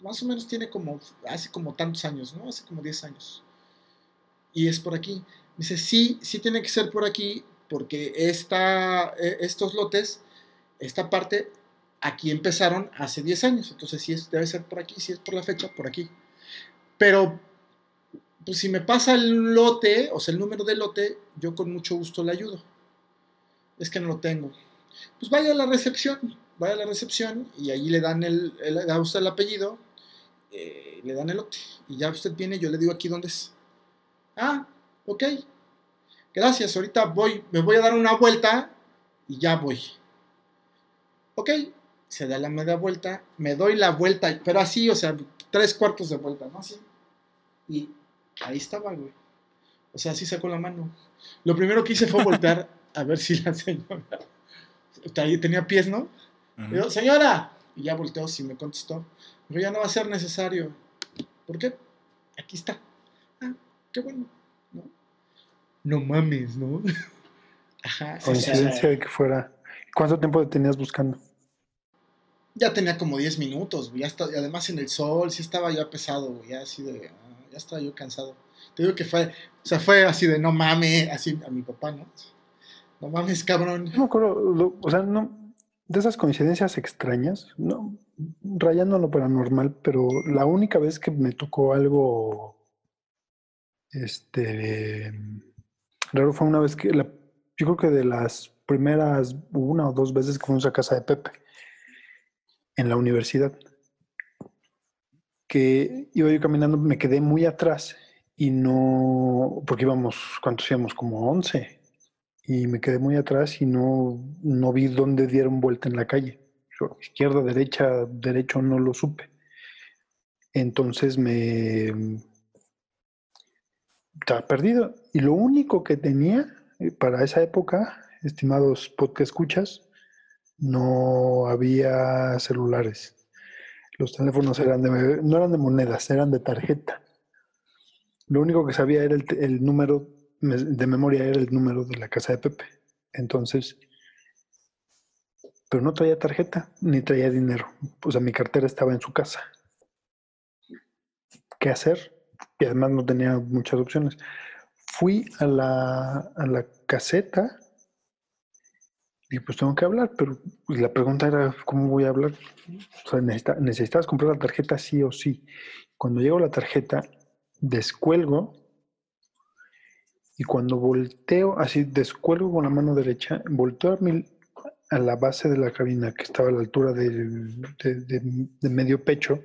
Más o menos tiene como. Hace como tantos años, ¿no? Hace como 10 años. Y es por aquí. Dice, sí, sí tiene que ser por aquí, porque esta, eh, estos lotes, esta parte, aquí empezaron hace 10 años. Entonces, sí es, debe ser por aquí, si es por la fecha, por aquí. Pero, pues si me pasa el lote, o sea, el número del lote, yo con mucho gusto le ayudo. Es que no lo tengo. Pues vaya a la recepción, vaya a la recepción y allí le dan el, el- da usted el apellido, eh, le dan el lote. Y ya usted viene, yo le digo aquí dónde es. Ah, ok. Gracias, ahorita voy, me voy a dar una vuelta y ya voy. Ok, se da la media vuelta, me doy la vuelta, pero así, o sea, tres cuartos de vuelta, ¿no? Así. Y ahí estaba, güey. O sea, así sacó la mano. Lo primero que hice fue voltear a ver si la señora tenía pies, ¿no? Yo, señora, y ya volteó, si me contestó. Pero ya no va a ser necesario. ¿Por qué? Aquí está. Ah, qué bueno. No, no mames, ¿no? Ajá. Coincidencia de que fuera. ¿Cuánto tiempo te tenías buscando? Ya tenía como 10 minutos, güey. Ya está, y además en el sol, sí estaba ya pesado, güey. Ya así de. ah, ya estaba yo cansado. Te digo que fue. O sea, fue así de no mames, así a mi papá, ¿no? No mames, cabrón. No me acuerdo, lo- o sea, no, de esas coincidencias extrañas, no, rayando lo paranormal, pero la única vez que me tocó algo, este, raro fue una vez que, la, yo creo que de las primeras una o dos veces que fuimos a casa de Pepe, en la universidad, que iba yo caminando, me quedé muy atrás y no, porque íbamos, ¿cuántos íbamos? Como 11 y me quedé muy atrás y no, no vi dónde dieron vuelta en la calle. Izquierda, derecha, derecho, no lo supe. Entonces me estaba perdido. Y lo único que tenía eh, para esa época, estimados podcast escuchas, no había celulares. Los teléfonos eran no eran de monedas, eran de tarjeta. Lo único que sabía era el número de memoria era el número de la casa de Pepe. Entonces, pero no traía tarjeta ni traía dinero. O sea, mi cartera estaba en su casa. ¿Qué hacer? Y además no tenía muchas opciones. Fui a la, a la caseta y pues tengo que hablar, pero la pregunta era, ¿cómo voy a hablar? O sea, necesitabas comprar la tarjeta sí o sí. Cuando llego la tarjeta, descuelgo y cuando volteo, así descuelgo con la mano derecha, volteo a, mi, a la base de la cabina que estaba a la altura de, de, medio pecho,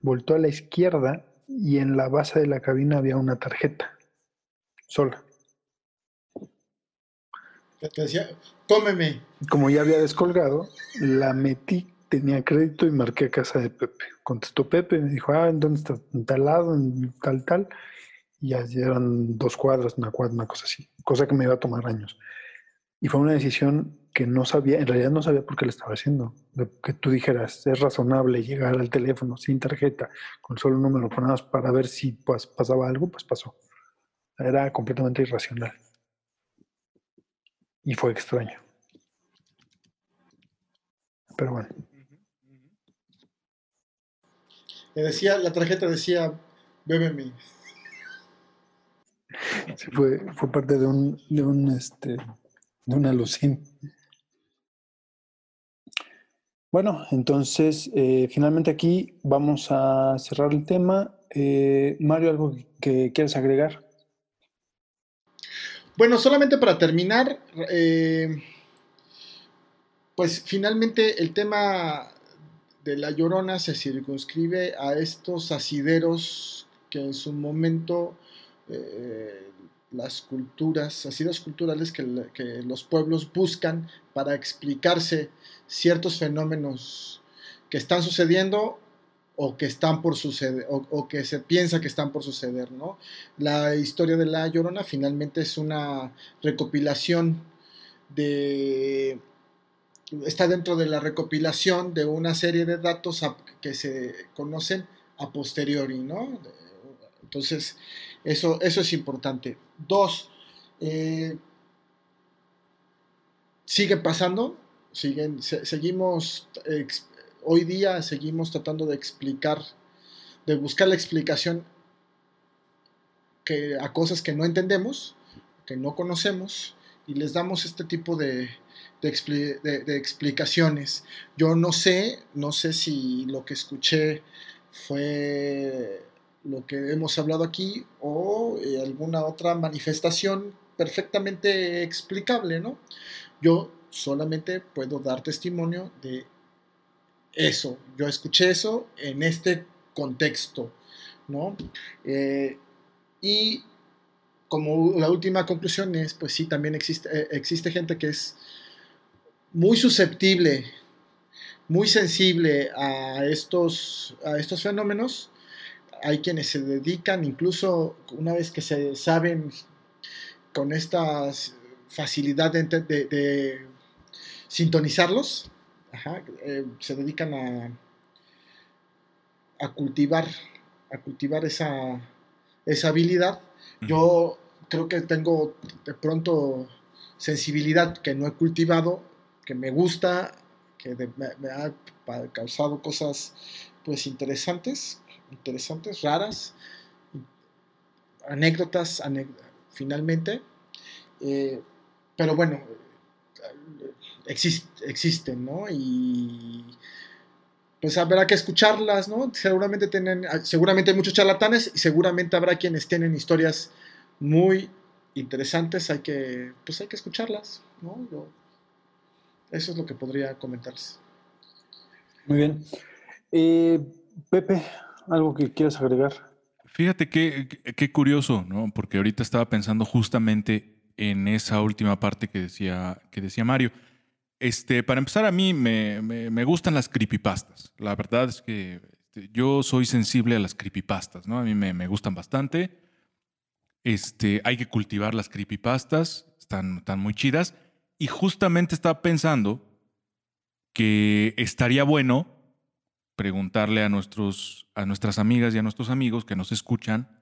volteo a la izquierda y en la base de la cabina había una tarjeta sola. Te decía, cómeme. Como ya había descolgado, la metí, tenía crédito y marqué a casa de Pepe. Contestó Pepe, me dijo, ah, ¿en dónde está? En tal lado, en tal, tal y eran dos cuadras, una cuadra, una cosa así, cosa que me iba a tomar años. Y fue una decisión que no sabía, en realidad no sabía por qué le estaba haciendo. Que tú dijeras, es razonable llegar al teléfono sin tarjeta, con solo un número, para ver si pues, pasaba algo, pues pasó. Era completamente irracional. Y fue extraño. Pero bueno. Le decía, la tarjeta decía, bébeme fue, fue parte de un, de un, este, de una alucin. Bueno, entonces, eh, finalmente aquí vamos a cerrar el tema. Eh, Mario, ¿algo que quieras agregar? Bueno, solamente para terminar, eh, pues finalmente el tema de la llorona se circunscribe a estos asideros que en su momento eh, las culturas, asidos culturales que, los pueblos buscan para explicarse ciertos fenómenos que están sucediendo o que están por suceder, o, que se piensa que están por suceder, ¿no? La historia de La Llorona finalmente es una recopilación de... está dentro de la recopilación de una serie de datos que se conocen a posteriori, ¿no? Entonces, eso, eso es importante. Dos, eh, sigue pasando, siguen, seguimos, hoy día seguimos tratando de explicar, de buscar la explicación que, a cosas que no entendemos, que no conocemos, y les damos este tipo de, de, explicaciones. Yo no sé, no sé si lo que escuché fue lo que hemos hablado aquí o eh, alguna otra manifestación perfectamente explicable, ¿no? Yo solamente puedo dar testimonio de eso. Yo escuché eso en este contexto, ¿no? Eh, y como la última conclusión es, pues sí, también existe, eh, existe gente que es muy susceptible, muy sensible a estos, a estos fenómenos hay quienes se dedican, incluso una vez que se saben con esta facilidad de, sintonizarlos, eh, se dedican a, a, cultivar, a cultivar esa, esa habilidad. Yo creo que tengo de pronto sensibilidad que no he cultivado, que me gusta, que me, ha causado cosas pues interesantes interesantes, raras, anécdotas, finalmente. Eh, pero bueno, exist- existen, ¿no? Y pues habrá que escucharlas, ¿no? Seguramente tienen, seguramente hay muchos charlatanes y seguramente habrá quienes tienen historias muy interesantes, hay que, pues hay que escucharlas, ¿no? Eso es lo que podría comentarles. Muy bien. Eh, Pepe, ¿algo que quieras agregar? Fíjate qué, qué- curioso, ¿no? Porque ahorita estaba pensando justamente en esa última parte que decía, que decía Mario. Este, para empezar, a mí me, me- me gustan las creepypastas. La verdad es que este, yo soy sensible a las creepypastas, ¿no? A mí me, me gustan bastante. Este, hay que cultivar las creepypastas, están, están muy chidas. Y justamente estaba pensando que estaría bueno preguntarle a, nuestros, a nuestras amigas y a nuestros amigos que nos escuchan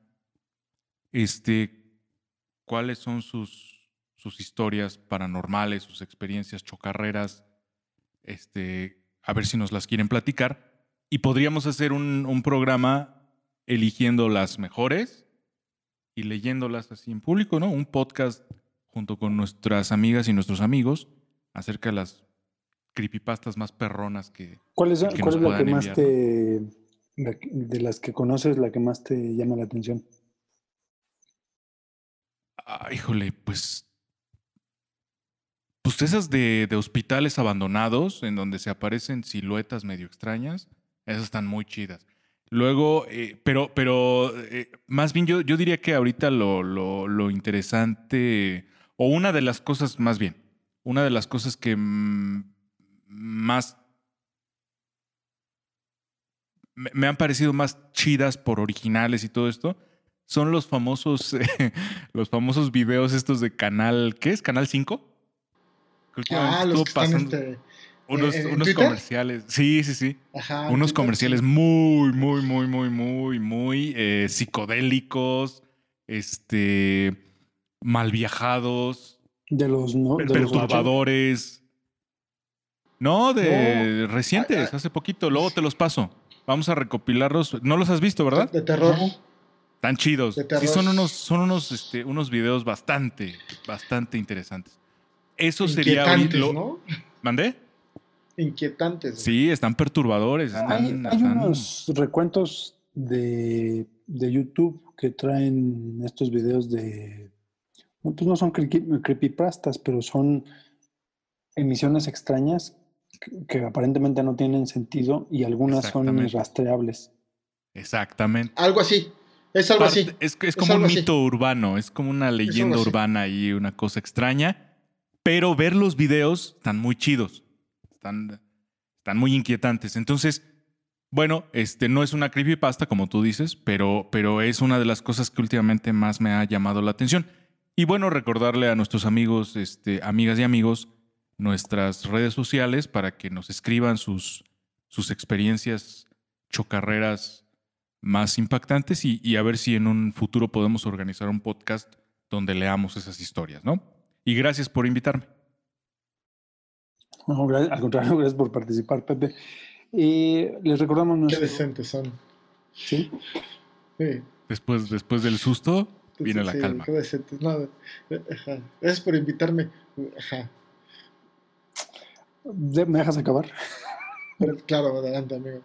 este, cuáles son sus, sus historias paranormales, sus experiencias chocarreras, este, a ver si nos las quieren platicar. Y podríamos hacer un, un programa eligiendo las mejores y leyéndolas así en público, ¿no? Un podcast junto con nuestras amigas y nuestros amigos acerca de las creepypastas más perronas que, ¿Cuál es, que cuál es la que más enviar, te, la de las que conoces, la que más te llama la atención? Ah, híjole, pues. Pues esas de, de hospitales abandonados, en donde se aparecen siluetas medio extrañas, esas están muy chidas. Luego, eh, pero, pero eh, más bien yo, yo diría que ahorita lo, lo, lo interesante, o una de las cosas, más bien, una de las cosas que mm, más me, me han parecido más chidas por originales y todo esto, son los famosos, eh, los famosos videos estos de canal, ¿qué es? ¿Canal 5? Que últimamente Ah, los estuvo que están pasando este, unos, en unos comerciales. Sí, sí, sí. Ajá, unos comerciales muy, muy, muy, muy, muy, muy eh, psicodélicos, este, mal viajados, De los, no, de los perturbadores. No, de No. recientes, Ah, ah. hace poquito. Luego te los paso. Vamos a recopilarlos. No los has visto, ¿verdad? De terror. Tan chidos. De Sí, terror. son unos, son unos, este, unos videos bastante, bastante interesantes. Eso sería lo- ¿no? ¿Mandé? Inquietantes. Sí, están perturbadores. Hay, están- hay están- unos recuentos de, de YouTube que traen estos videos de. no, Pues no son creepy- creepypastas, pero son emisiones extrañas que, aparentemente no tienen sentido y algunas son irrastreables. Exactamente. Algo así. Es algo Parte- así. Es, es Es como un así. mito urbano, es como una leyenda así. urbana y una cosa extraña. Pero ver los videos están muy chidos. Están, están muy inquietantes. Entonces, bueno, este no es una creepypasta, como tú dices, pero, pero es una de las cosas que últimamente más me ha llamado la atención. Y bueno, recordarle a nuestros amigos, este, amigas y amigos, nuestras redes sociales para que nos escriban sus, sus experiencias chocarreras más impactantes y, y a ver si en un futuro podemos organizar un podcast donde leamos esas historias, ¿no? Y gracias por invitarme. No, al contrario, gracias por participar, Pepe. Y les recordamos Qué nuestro. decentes son. ¿sí? Sí. Después, después del susto, viene la Sí, calma. Qué decentes. No, ajá. Gracias por invitarme. Ajá. ¿Me dejas acabar? Pero, claro, adelante, amigo.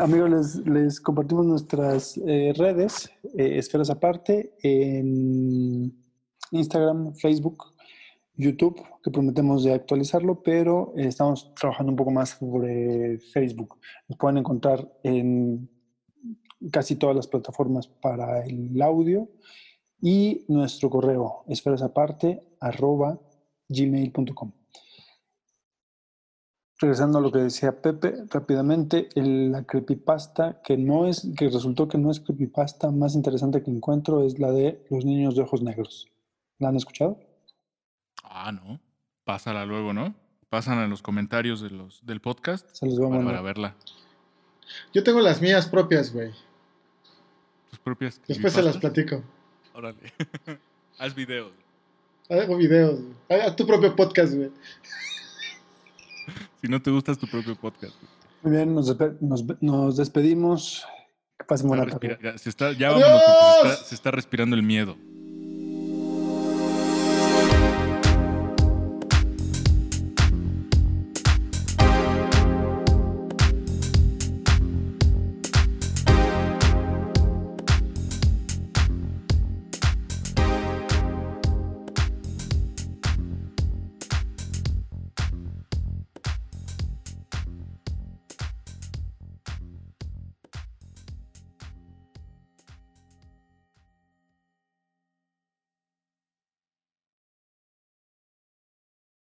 Amigos, les, les compartimos nuestras eh, redes, eh, Esferas Aparte, en Instagram, Facebook, YouTube, que prometemos de actualizarlo, pero eh, estamos trabajando un poco más sobre Facebook. Nos pueden encontrar en casi todas las plataformas para el audio y nuestro correo esferasaparte arroba gmail.com. Regresando a lo que decía Pepe, rápidamente, el- la creepypasta que no es, que resultó que no es creepypasta más interesante que encuentro es la de los niños de ojos negros. ¿La han escuchado? Ah, no. Pásala luego, ¿no? Pasan a los comentarios de los, del podcast Se los voy a para, mandar. para verla. Yo tengo las mías propias, güey. Tus propias Después se las platico. Órale. Haz videos. Hago videos. güey. Haz tu propio podcast, güey. Si no te gusta es tu propio podcast. Muy bien, nos, despe- nos- nos despedimos. Que pasen buena tarde. se está, ya vámonos porque se está, se está respirando el miedo.